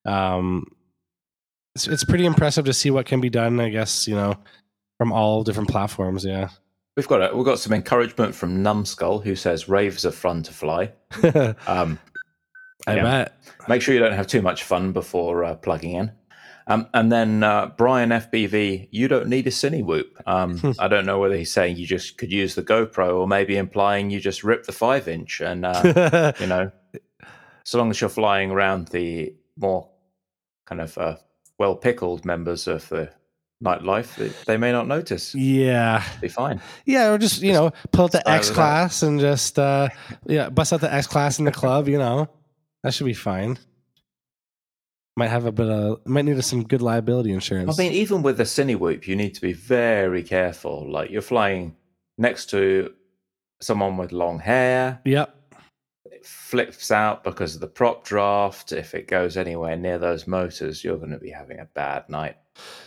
um, it's it's pretty impressive to see what can be done. I guess you know from all different platforms. Yeah. We've got a, we've got some encouragement from Numskull who says raves are fun to fly. I Um, Yeah. bet. make sure you don't have too much fun before uh, plugging in. Um, and then uh, Brian FPV, you don't need a cine whoop. Um, I don't know whether he's saying you just could use the GoPro or maybe implying you just rip the five inch and uh, you know, so long as you're flying around the more kind of uh, well pickled members of the nightlife, they, they may not notice. yeah. Be fine. Yeah, or just, you know, pull out the X class and just uh yeah, bust out the X class in the club, you know. That should be fine. Might have a bit of might need some good liability insurance. I mean, even with the cine whoop, you need to be very careful. Like you're flying next to someone with long hair. yep. It flips out because of the prop draft. If it goes anywhere near those motors, you're going to be having a bad night.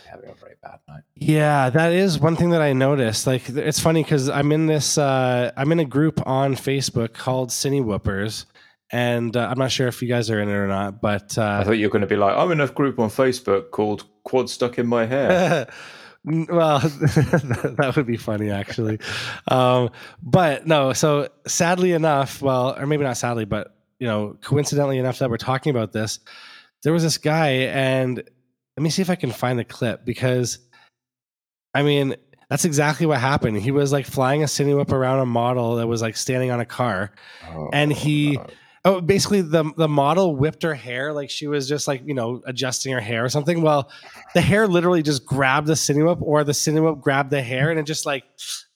Having a very bad night. Yeah, that is one thing that I noticed. Like it's funny cuz I'm in this uh I'm in a group on Facebook called Cine Whoopers and uh, I'm not sure if you guys are in it or not, but uh I thought you were going to be like, I'm in a group on Facebook called Quad Stuck in My Hair. well, that would be funny actually. Um, but no, so sadly enough, well, or maybe not sadly, but you know, coincidentally enough that we're talking about this, there was this guy, and let me see if I can find the clip because, I mean, that's exactly what happened. He was like flying a cine whoop around a model that was like standing on a car, Oh, And he-. Oh, basically the the model whipped her hair like she was just like you know adjusting her hair or something. Well, the hair literally just grabbed the Cinewhoop, or the Cinewhoop grabbed the hair, and it just like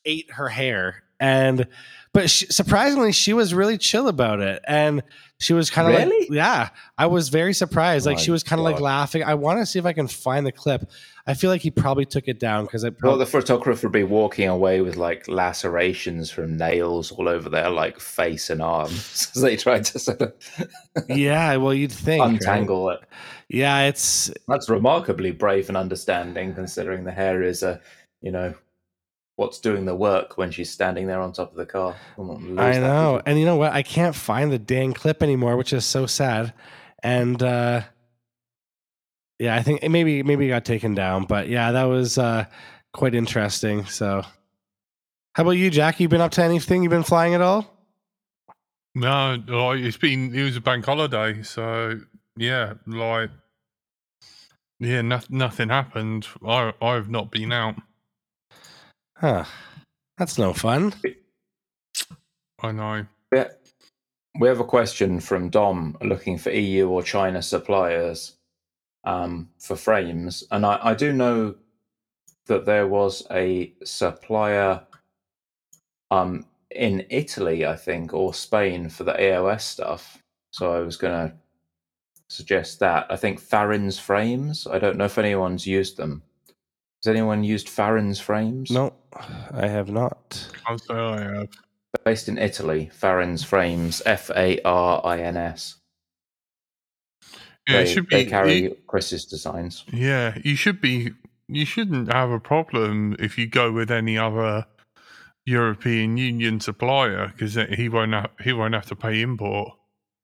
ate her hair. And but she, surprisingly, she was really chill about it, and she was kind of Really? like, yeah, I was very surprised. Like she was kind of like laughing. I want to see if I can find the clip. I feel like he probably took it down because I Well, the photographer would be walking away with like lacerations from nails all over their like face and arms as they tried to sort of yeah. Well, you'd think right? untangle it. Yeah, it's That's remarkably brave and understanding, considering the hair is a, you know, what's doing the work when she's standing there on top of the car. I won't lose I that know. And you know what? I can't find the dang clip anymore, which is so sad. And uh yeah, I think maybe maybe it got taken down, but yeah, that was uh quite interesting. So how about you, Jack? You been up to anything? You been flying at all? No, like it's been it was a bank holiday, so yeah, like yeah, no, nothing happened. I I've not been out. Huh. That's no fun. I know. Yeah. We have a question from Dom looking for EU or China suppliers um, for frames. And I, I do know that there was a supplier um, in Italy, I think, or Spain for the AOS stuff. So I was going to suggest that. I think Farron's frames. I don't know if anyone's used them. Has anyone used Farron's frames? No, I have not. I'll say I have. Based in Italy, Farron's frames, F A R I N S. Yeah, they, it should they carry you- Chris's designs. yeah, you should be. You shouldn't have a problem if you go with any other European Union supplier because he won't have, he won't have to pay import.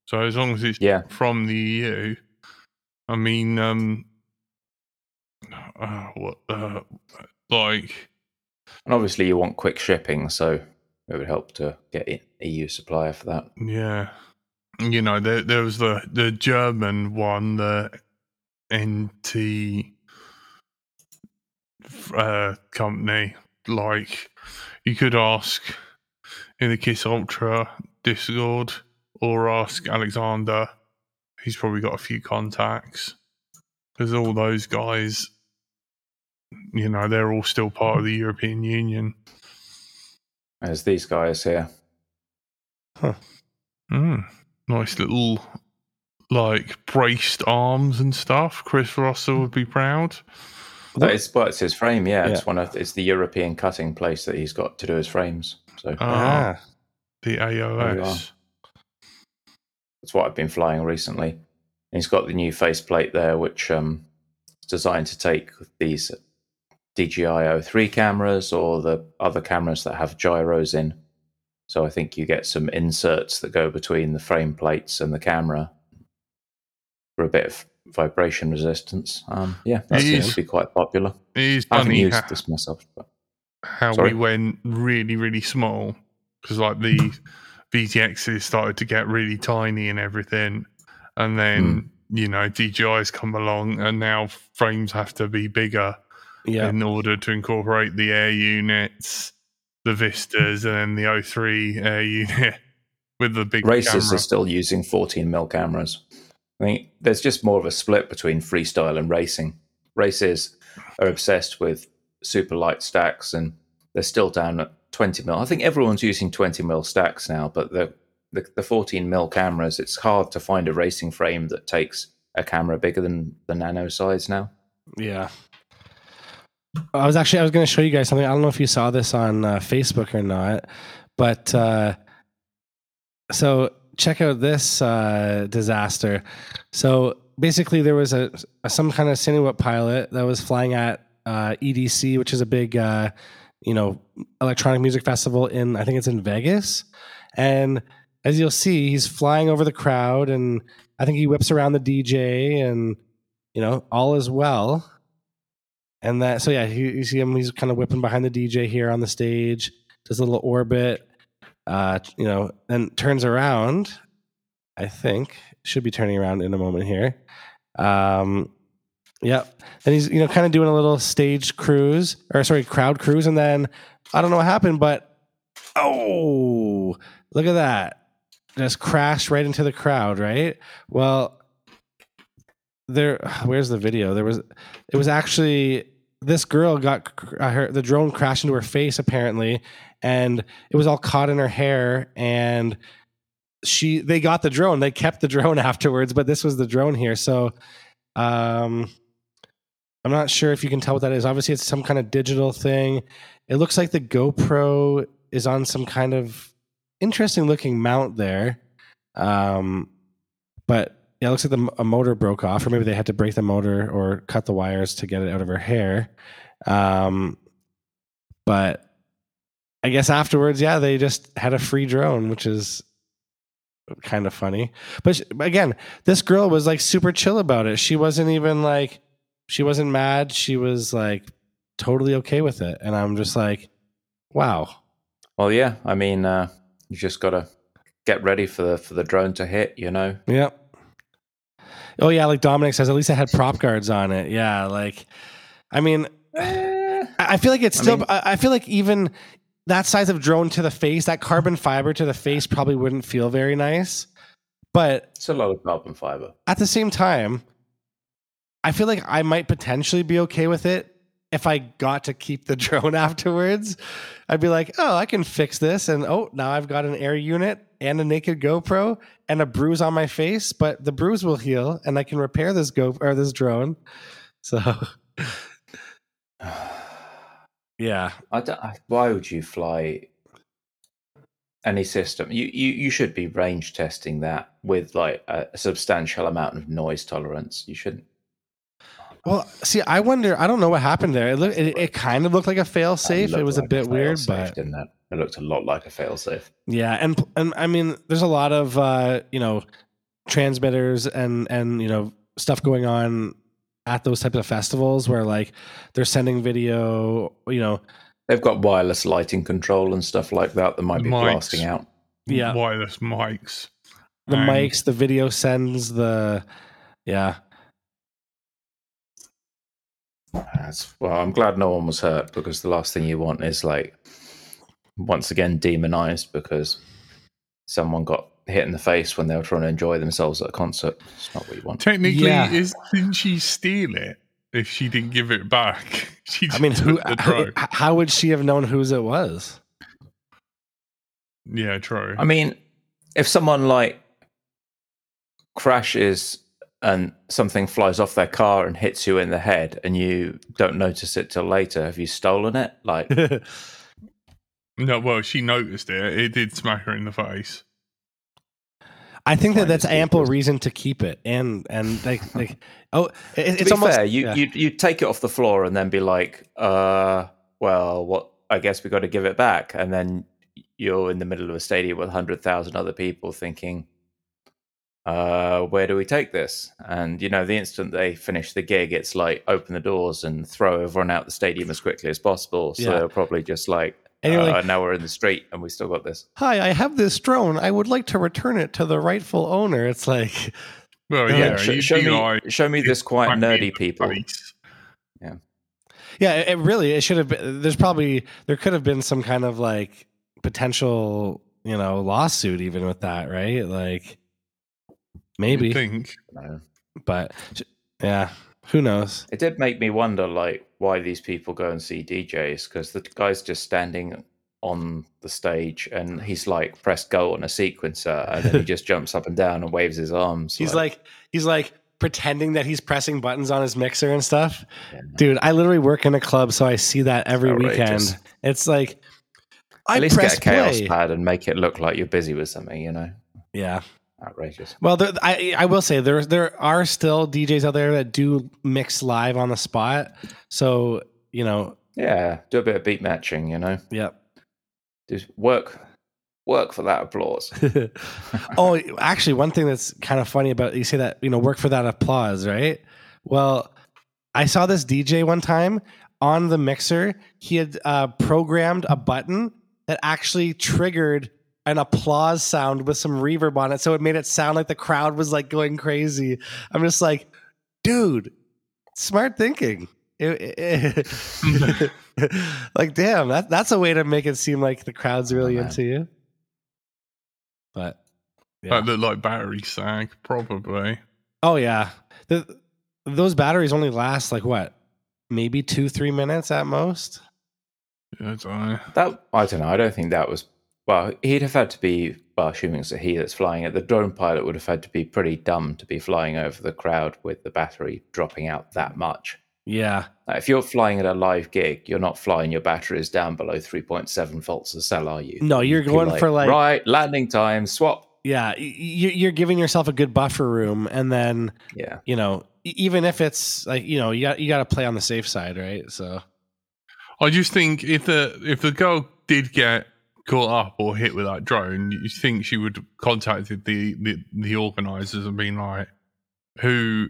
So as long as it's Yeah. from the EU, I mean, um, uh, what, uh, like, And obviously, you want quick shipping, so it would help to get an EU supplier for that. yeah, you know, there there was the the German one, the NT uh, company. Like, you could ask in the Kiss Ultra Discord or ask Alexander. He's probably got a few contacts because all those guys, you know, they're all still part of the European Union. As these guys here. Mm, nice little like braced arms and stuff. Chris Rosser would be proud. That is, well, it's his frame, yeah. It's one of it's the European cutting place that he's got to do his frames. So Ah, Ah, the There AOS. that's what I've been flying recently. And he's got the new faceplate there, which um, is designed to take these DJI O3 cameras or the other cameras that have gyros in. So I think you get some inserts that go between the frame plates and the camera for a bit of vibration resistance. Um, yeah, that It seems to be quite popular. It is I haven't funny used how, this myself, but how Sorry? we went really, really small because like the VTXs started to get really tiny and everything, and then you know DJI's come along and now frames have to be bigger yeah. in order to incorporate the air units, the Vistas, and then the O3 air unit with the big races camera. are still using 14 mil cameras. I think there's just more of a split between freestyle and racing. Races are obsessed with super light stacks, and they're still down at 20 mil. I think everyone's using 20 mil stacks now, but the the, the 14 mil cameras, it's hard to find a racing frame that takes a camera bigger than the nano size now. Yeah. I was actually I was going to show you guys something. I don't know if you saw this on uh, Facebook or not, but uh, so check out this uh, disaster. So basically, there was a, a some kind of Cinewhoop pilot that was flying at uh, EDC, which is a big uh, you know electronic music festival in I think it's in Vegas, and as you'll see, he's flying over the crowd, and I think he whips around the DJ, and you know all is well. And that, so yeah, you, you see him. He's kind of whipping behind the DJ here on the stage. Does a little orbit, uh, you know, then turns around. I think should be turning around in a moment here. Um, yep. And he's you know kind of doing a little stage cruise or sorry crowd cruise, and then I don't know what happened, but oh, look at that! just crashed right into the crowd, right? Well, there where's the video? There was it was actually this girl got uh, her the drone crashed into her face apparently and it was all caught in her hair and she they got the drone. They kept the drone afterwards but this was the drone here. So um i'm not sure if you can tell what that is. Obviously it's some kind of digital thing. It looks like the gopro is on some kind of interesting looking mount there. Um but yeah, it looks like the a motor broke off or maybe they had to break the motor or cut the wires to get it out of her hair um but i guess afterwards yeah they just had a free drone which is kind of funny. But sh- again, this girl was like super chill about it. She wasn't even like she wasn't mad. She was like totally okay with it. And I'm just like, wow. Well, yeah. I mean, uh, you just got to get ready for the for the drone to hit. You know. Yep. Oh yeah, like Dominic says, at least it had prop guards on it. Yeah, like I mean, eh. I I feel like it's I still. mean- I I feel like even that size of drone to the face, that carbon fiber to the face, probably wouldn't feel very nice. But It's a lot of carbon fiber. at the same time, I feel like I might potentially be okay with it if I got to keep the drone afterwards. I'd be like, oh, I can fix this. And oh, now I've got an air unit and a naked GoPro and a bruise on my face, but the bruise will heal and I can repair this Go or this drone. So yeah. I don't, why would you fly any system? You, you you should be range testing that with like a substantial amount of noise tolerance. You shouldn't. Well, see, I wonder. I don't know what happened there. It look, it, it kind of looked like a fail safe. It looked was a like bit weird, but didn't it? It looked a lot like a failsafe. Yeah, and and I mean, there's a lot of uh, you know transmitters and and you know stuff going on at those types of festivals where like they're sending video. You know, They've got wireless lighting control and stuff like that that might be Mics. blasting out. Yeah. wireless mics. the And mics, the video sends the yeah. That's, well, I'm glad no one was hurt because the last thing you want is like once again demonized because someone got hit in the face when they were trying to enjoy themselves at a concert. It's not what you want. Technically, Yeah. is didn't she steal it if she didn't give it back? She I mean, who? How, how would she have known whose it was? Yeah, true. I mean, if someone like crashes and something flies off their car and hits you in the head and you don't notice it till later, have you stolen it? Like, no, well, she noticed it. It did smack her in the face. I think that that's ample equals. reason to keep it, and and like like oh, it, to it's be almost fair, you, yeah. you you take it off the floor and then be like, uh, well, what? I guess we got to give it back, and then you're in the middle of a stadium with hundred thousand other people thinking, uh, where do we take this? And you know, the instant they finish the gig, it's like open the doors and throw everyone out the stadium as quickly as possible. So Yeah. they're probably just like, you're uh, like- now we're in the street and we still got this. Hi, I have this drone. I would like to return it to the rightful owner. It's like, Well, Yeah, yeah, Like, sh- you'd show be me, like, show me this quite smack me in nerdy the people. Yeah, yeah, it, it really, it should have been. There's probably there could have been some kind of like potential, you know, lawsuit even with that, right? Like maybe, You'd think. No. but yeah, who knows? It did make me wonder, like, why these people go and see DJs because the guy's just standing on the stage and he's like press go on a sequencer and then he just jumps up and down and waves his arms. He's like, he's like pretending that he's pressing buttons on his mixer and stuff. Yeah. Dude, I literally work in a club, so I see that every outrageous. weekend. It's like I at least press get a Kaoss play. pad and make it look like you're busy with something. You know, Yeah. Outrageous. Well, there, I I will say there there are still DJs out there that do mix live on the spot. So you know, Yeah, do a bit of beat matching. You know, yep. just work, work for that applause. oh, actually, one thing that's kind of funny about you say that you know work for that applause, right? Well, I saw this DJ one time on the mixer. He had uh, programmed a button that actually triggered an applause sound with some reverb on it, so it made it sound like the crowd was like going crazy. I'm just like, dude, smart thinking. It- it- like, damn, that, that's a way to make it seem like the crowd's really man. into you. But Yeah. That looked like battery sag, probably. Oh yeah, the, those batteries only last like what, maybe two three minutes at most. Yeah, I don't know. That I don't know. I don't think that was. Well, he'd have had to be. Well, assuming it's a he that's flying it, the drone pilot would have had to be pretty dumb to be flying over the crowd with the battery dropping out that much. Yeah, Like, if you're flying at a live gig, you're not flying your batteries down below 3.7 volts a cell, are you? No, you're You're going for, like- right landing time swap. yeah. y- y- You're giving yourself a good buffer room, and then Yeah, you know, even if it's like you know, you got you got to play on the safe side, right? So I just think if the if the girl did get caught up or hit with that drone, you think she would have contacted the the, the organisers and been like, "Who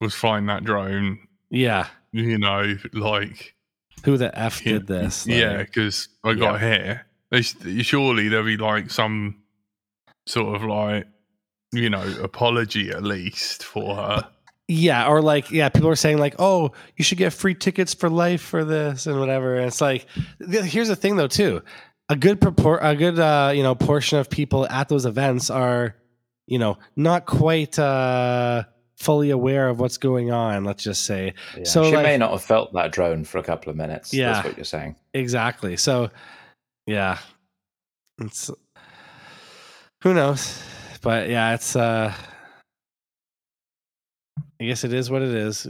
was flying that drone?" yeah, You know, like who the f Yeah. did this? yeah, because I got here. They, surely there'll be like some sort of like you know apology at least for her. yeah, or like yeah, people are saying like, oh, you should get free tickets for life for this and whatever. And it's like, here's the thing though, too. A good propor- a good uh, you know portion of people at those events are, you know, not quite uh, fully aware of what's going on. Let's just say yeah. So, she like- may not have felt that drone for a couple of minutes. Yeah. that's what you're saying. exactly. So, yeah, it's who knows, but yeah, it's uh, I guess it is what it is.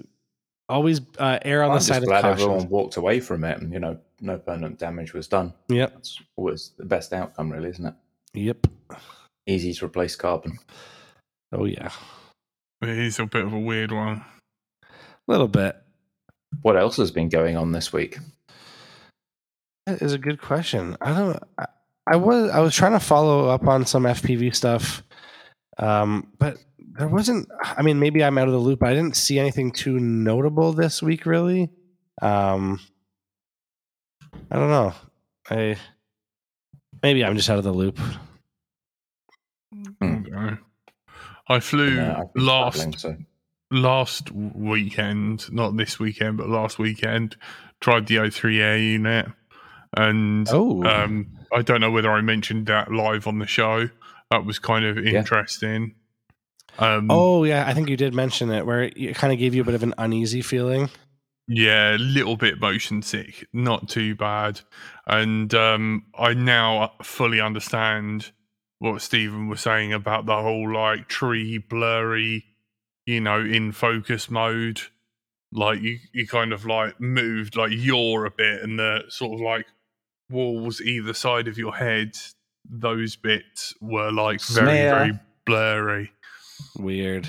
Always uh, err on I'm the side of glad caution. everyone walked away from it, and you know, no permanent damage was done. Yep. That's always the best outcome, really, isn't it? Yep. Easy to replace carbon. Oh yeah, It is a bit of a weird one. a little bit. What else has been going on this week? That is a good question. I don't. I, I was I was trying to follow up on some FPV stuff, um, but there wasn't. I mean, maybe I'm out of the loop. I didn't see anything too notable this week, really. Um, I don't know. I maybe I'm just out of the loop. Hmm. Okay. I flew Yeah, I've last so last weekend, not this weekend, but last weekend, tried the O3 Air unit, and Oh, um, I don't know whether I mentioned that live on the show. That was kind of interesting. Um, oh yeah, I think you did mention it, where it kind of gave you a bit of an uneasy feeling. Yeah, a little bit motion sick, not too bad. And um, I now fully understand what Stephen was saying about the whole like tree blurry, you know, in focus mode. Like you, you kind of like moved like you're a bit, and the sort of like walls either side of your head, those bits were like very, very blurry. Weird.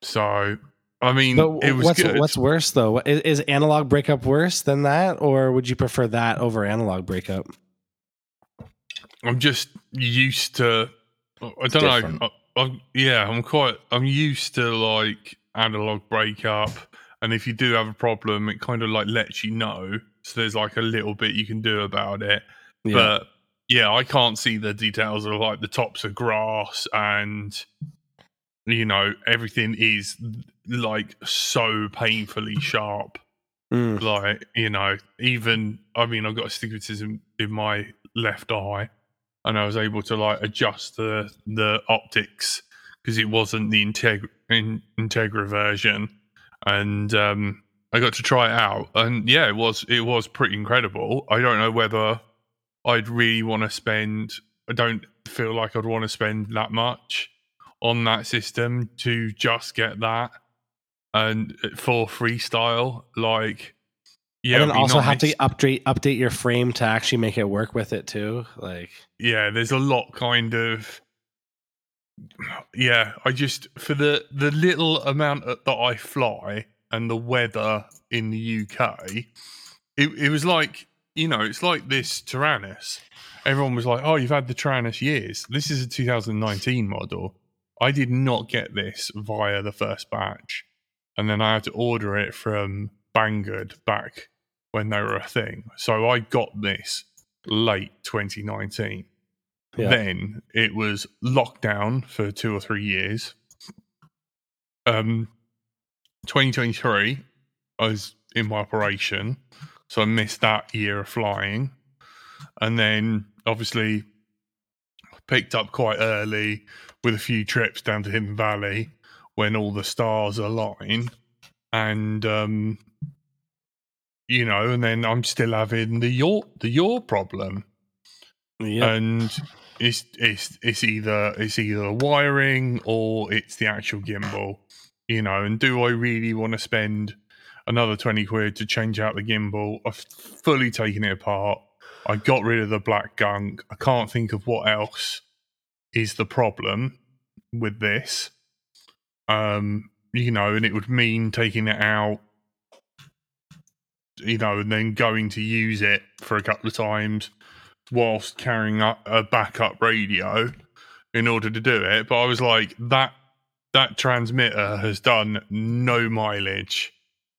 So, I mean, But it was what's good. what's worse though? Is, is analog breakup worse than that, or would you prefer that over analog breakup? I'm just used to. I don't different. know. I, I, yeah, I'm quite. I'm used to like analog breakup, and if you do have a problem, it kind of like lets you know. So there's like a little bit you can do about it. Yeah. But yeah, I can't see the details of like the tops of grass and you know everything is like so painfully sharp. Mm. like you know even i mean i've got astigmatism in my left eye and i was able to like adjust the the optics because it wasn't the integra in, integra version. And um i got to try it out and yeah it was it was pretty incredible. I don't know whether i'd really want to spend i don't feel like i'd want to spend that much on that system to just get that and uh, for freestyle like yeah and it'd then be also have to update update your frame to actually make it work with it too. Like, yeah there's a lot kind of yeah i just for the the little amount that i fly and the weather in the uk it, it was like you know it's like this Taranis. Everyone was like oh you've had the Taranis years. This is a 2019 model. I did not get this via the first batch and then i had to order it from banggood back when they were a thing so i got this late 2019 Yeah. then it was lockdown for two or three years. Um, 2023, I was in my operation, so I missed that year of flying. And then obviously picked up quite early with a few trips down to Hidden Valley when all the stars align, and um, you know, and then I'm still having the your the your problem, Yeah. and it's it's it's either it's either wiring or it's the actual gimbal, you know. And do I really want to spend another twenty quid to change out the gimbal? I've fully taken it apart. I got rid of the black gunk. I can't think of what else is the problem with this. Um, you know, and it would mean taking it out, you know, and then going to use it for a couple of times whilst carrying up a backup radio in order to do it. But I was like, that that transmitter has done no mileage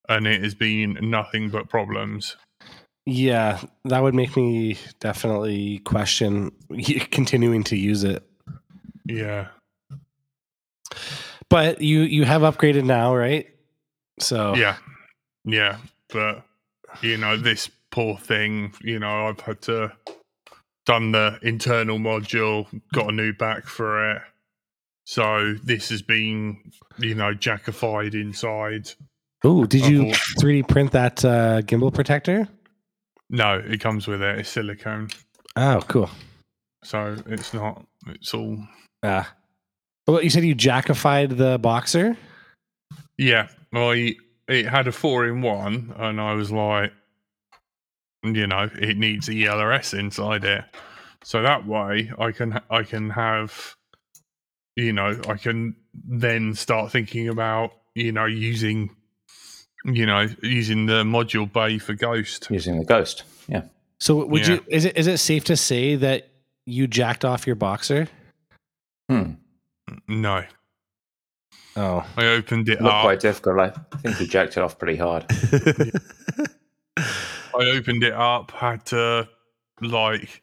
and it has been nothing but problems. Yeah, that would make me definitely question continuing to use it. Yeah. But you you have upgraded now, right? So Yeah. Yeah. But you know, this poor thing, you know, I've had to done the internal module, got a new back for it. So this has been, you know, jackified inside. Oh, did you I've 3D print that uh, gimbal protector? No, it comes with it. It's silicone. Oh, cool. So it's not it's all Ah. Well, you said you jackified the boxer? Yeah, I it had a four in one, and I was like, you know, it needs a ELRS inside it, so that way I can I can have, you know, I can then start thinking about you know using, you know, using the module bay for Ghost. using the Ghost. Yeah. So would Yeah. you is it is it safe to say that you jacked off your boxer? Hmm. No, Oh. I opened it Looked up. quite difficult. I think he jacked it off pretty hard. I opened it up, had to like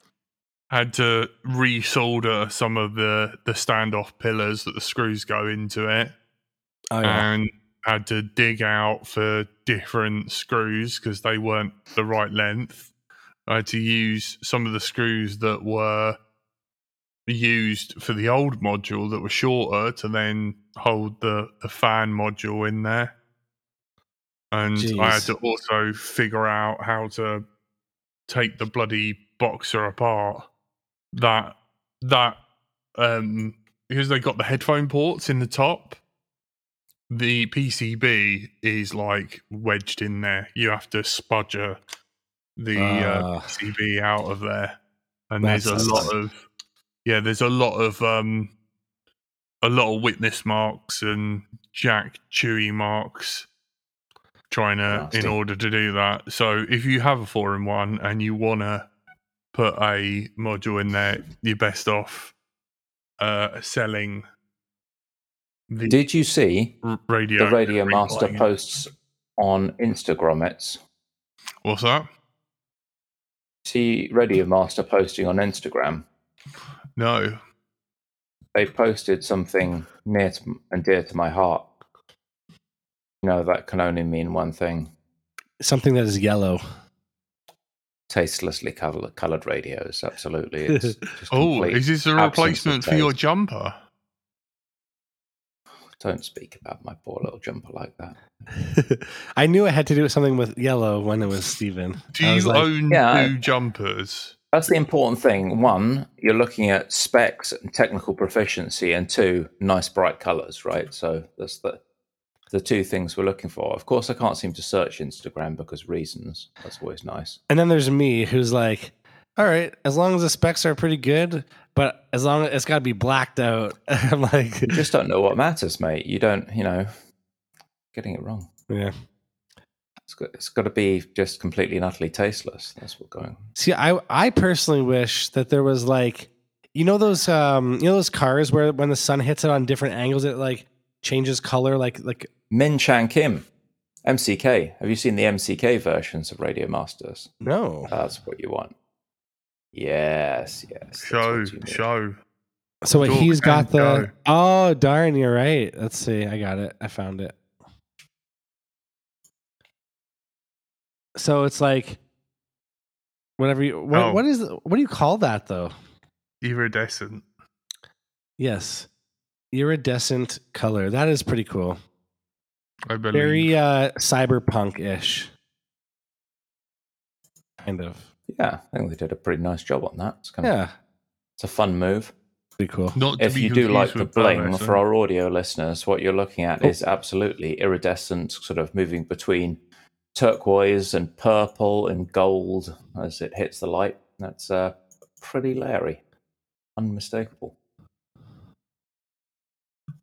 had to resolder some of the the standoff pillars that the screws go into it, Oh yeah. and had to dig out for different screws because they weren't the right length. I had to use some of the screws that were used for the old module that were shorter to then hold the, the fan module in there. And I had to also figure out how to take the bloody boxer apart. That that um because they got the headphone ports in the top. The PCB is like wedged in there. You have to spudger the uh, Ah. PCB out of there, and there's a lot of yeah, there's a lot of um a lot of witness marks and Jack Chewy marks trying to Nasty. in order to do that. So if you have a four in one and you wanna put a module in there, you're best off uh selling the Did you see radio the Radio Master it. posts on Instagram? It's what's that? See Radio Master posting on Instagram. No. They posted something near to, and dear to my heart. You know, that can only mean one thing Something that is yellow. tastelessly colored, colored radios. Absolutely. It's just Oh, is this a replacement for your jumper? Don't speak about my poor little jumper like that. I knew it had to do with something with yellow when it was Steven. Do I was you like, own Yeah, I- two jumpers? That's the important thing. One, you're looking at specs and technical proficiency, and two, nice bright colors, right? So that's the the two things we're looking for. Of course, I can't seem to search Instagram because reasons. That's always nice. And then there's me who's like, all right, as long as the specs are pretty good, but as long as it's got to be blacked out. I'm like, You just don't know what matters, mate. You don't, you know, getting it wrong. yeah. It's got, it's got to be just completely and utterly tasteless. That's what going. See, I I personally wish that there was like, you know those um you know those cars where when the sun hits it on different angles it like changes color like like Min Chan Kim, MCK. Have you seen the MCK versions of Radio Masters? no. That's what you want. Yes, yes. Show, what you need. show. So what, he's got the go. Oh, darn, you're right. Let's see. I got it. I found it. So it's like whatever you what, Oh. what is what do you call that though? Iridescent. Yes. Iridescent color. That is pretty cool. I believe. Very uh cyberpunk ish. Kind of. Yeah, I think they did a pretty nice job on that. It's kind of Yeah. it's a fun move. Pretty cool. Not if you do like the with bling for our audio listeners, what you're looking at Oh. is absolutely iridescent, sort of moving between turquoise and purple and gold as it hits the light. That's uh, pretty Larry, unmistakable.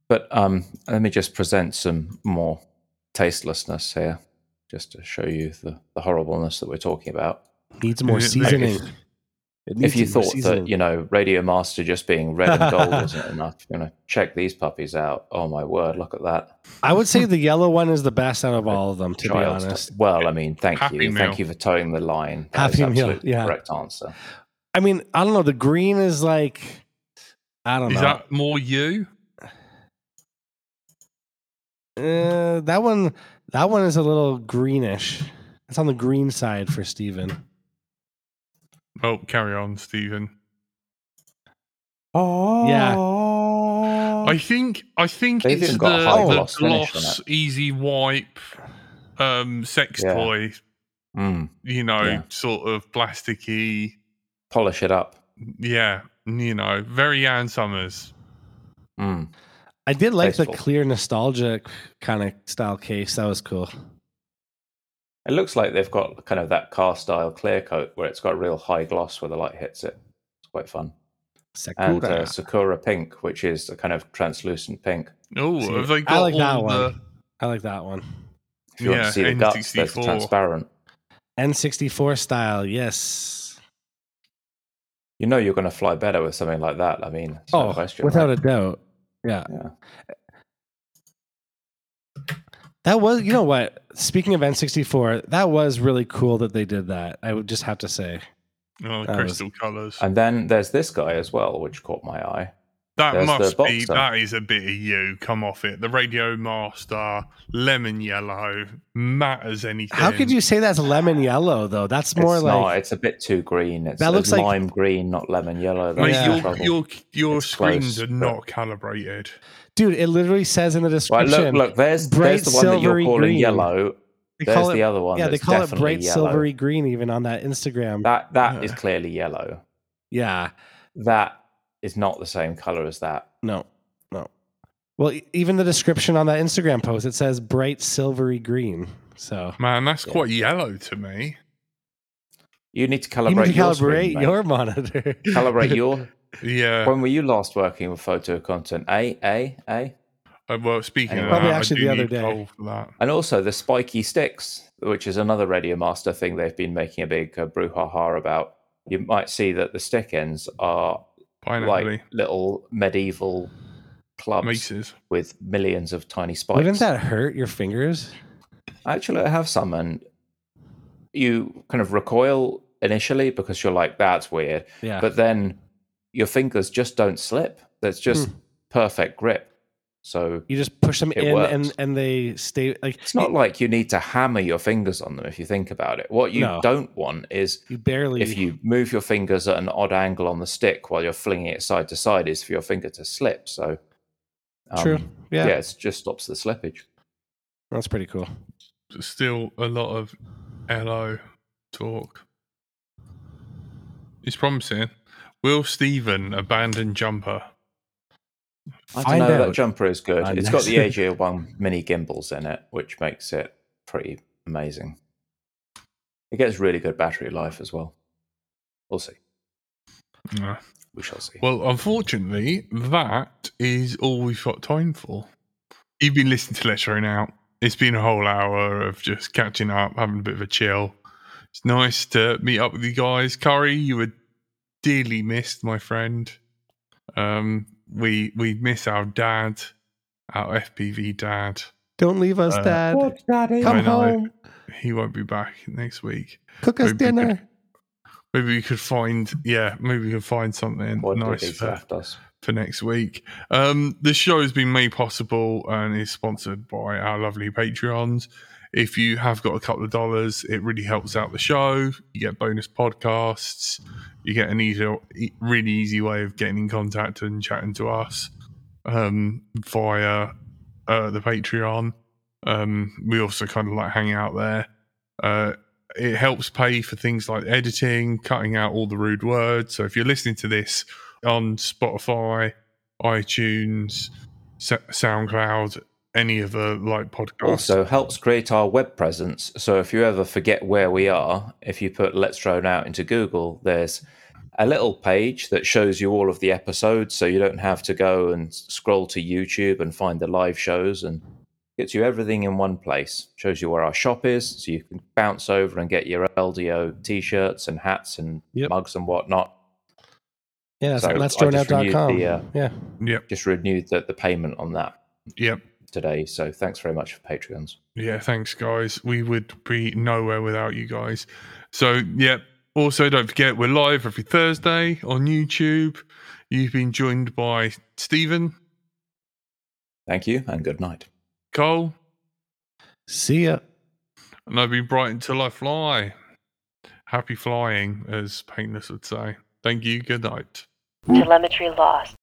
But um, let me just present some more tastelessness here, just to show you the, the horribleness that we're talking about. Needs more seasoning. If- It If you thought seasoning. that you know Radio Master just being red and gold wasn't enough, you know, check these puppies out. Oh my word, look at that! I would say the yellow one is the best out of all of them, to be honest. t- Well, I mean, thank Happy you, Meal. thank you for towing the line. That Happy is Meal, yeah. correct answer. I mean, I don't know. The green is like, I don't Is know. that more you? Uh, that one, that one is a little greenish. It's on the green side for Steven. Oh, carry on, Stephen. Oh, Yeah. I think I think They've it's even got a the, high the gloss finish on gloss it. easy wipe um sex Yeah. toy, Mm, you know, Yeah. sort of plasticky. polish it up. Yeah, you know, very Ann Summers. Mm. I did like the Tasteful. clear nostalgic kind of style case. That was cool. It looks like they've got kind of that car style clear coat where it's got real high gloss where the light hits it. It's quite fun. And Sakura. uh, Sakura pink, which is a kind of translucent pink. Oh, See, have they I like that all one. the I like that one. If you want to see the guts, there's the N64. transparent. N64 style, yes. You know you're going to fly better with something like that. I mean, it's no Oh, question. without right? a doubt. Yeah. Yeah. That was, you know what? Speaking of N64, that was really cool that they did that. I would just have to say. oh, That was- crystal colours? And then there's this guy as well, which caught my eye. That there's must be that is a bit of you. Come off it. The Radio Master, lemon yellow, matte as anything. How could you say that's lemon yellow though? That's more it's like not. It's a bit too green. It's, That looks it's like- lime green, not lemon yellow. Mate, Yeah. your your your It's screens close, are but- not calibrated. dude, it literally says in the Right, description. look, look. There's bright there's the one that you're calling green. yellow. they There's call the other one. yeah, they call it bright yellow. silvery green even on that Instagram. That that is Yeah. clearly yellow. yeah. That is not the same color as that. No, no. Well, e- even the description on that Instagram post, it says bright silvery green. So Man, that's Yeah. quite yellow to me. You need to you calibrate need to your calibrate screen, mate. your monitor. calibrate your. Yeah. when were you last working with photo content? A a a. Uh, well, speaking of Probably that, actually I do the other day. coal for that. And also the spiky sticks, which is another Radio Master thing they've been making a big uh, brouhaha about. You might see that the stick ends are Pineapple like little medieval clubs maces. with millions of tiny spikes. Wouldn't that hurt your fingers? Actually, I have some, and you kind of recoil initially because you're like, "That's weird," Yeah. but then your fingers just don't slip. There's just Hmm. perfect grip. So you just push them in works. and and they stay like it's not like you need to hammer your fingers on them if you think about it. What you No. don't want is you barely if you move your fingers at an odd angle on the stick while you're flinging it side to side, is for your finger to slip. So, um, True. Yeah. Yeah. it just stops the slippage. That's pretty cool. Still a lot of LO talk. It's promising. Will Stephen abandon jumper? I Find don't know. out. That jumper is good. on It's got the next- AJ1 mini gimbals in it, which makes it pretty amazing. It gets really good battery life as well. We'll see. No. We shall see. Well, unfortunately, that is all we've got time for. You've been listening to Let's Drone Out. It's been a whole hour of just catching up, having a bit of a chill. It's nice to meet up with you guys. Curry, you were dearly missed, my friend. Um, we we miss our dad, our FPV dad. Don't leave us, Uh, Dad. Daddy. Come home. He won't be back next week. Cook us Maybe we dinner. Maybe we could find, yeah, maybe we could find something What nice for, us. for next week. Um, the show has been made possible and is sponsored by our lovely Patreons. If you have got a couple of dollars, it really helps out the show. You get bonus podcasts. You get an easy, really easy way of getting in contact and chatting to us um, via uh, the Patreon. Um, we also kind of like hang out there. Uh, it helps pay for things like editing, cutting out all the rude words. So if you're listening to this on Spotify, iTunes, SoundCloud, any of the like podcasts, Also helps create our web presence. So if you ever forget where we are, if you put Let's Drone Out into Google, there's a little page that shows you all of the episodes so you don't have to go and scroll to YouTube and find the live shows and gets you everything in one place. Shows you where our shop is so you can bounce over and get your LDO t-shirts and hats and Yep. mugs and whatnot. Yeah, that's So let's I just droneout.com. renewed the, uh, yeah. Yep, Just renewed the, the payment on that yep. Today. So thanks very much for Patreons. Yeah, thanks, guys. We would be nowhere without you guys. So, yeah. Also, don't forget we're live every Thursday on YouTube. You've been joined by Stephen, Thank you and good night. Cole, See ya. and I've been Brighton Till I Fly. Happy flying, as Painless would say. Thank you. Good night. Telemetry lost.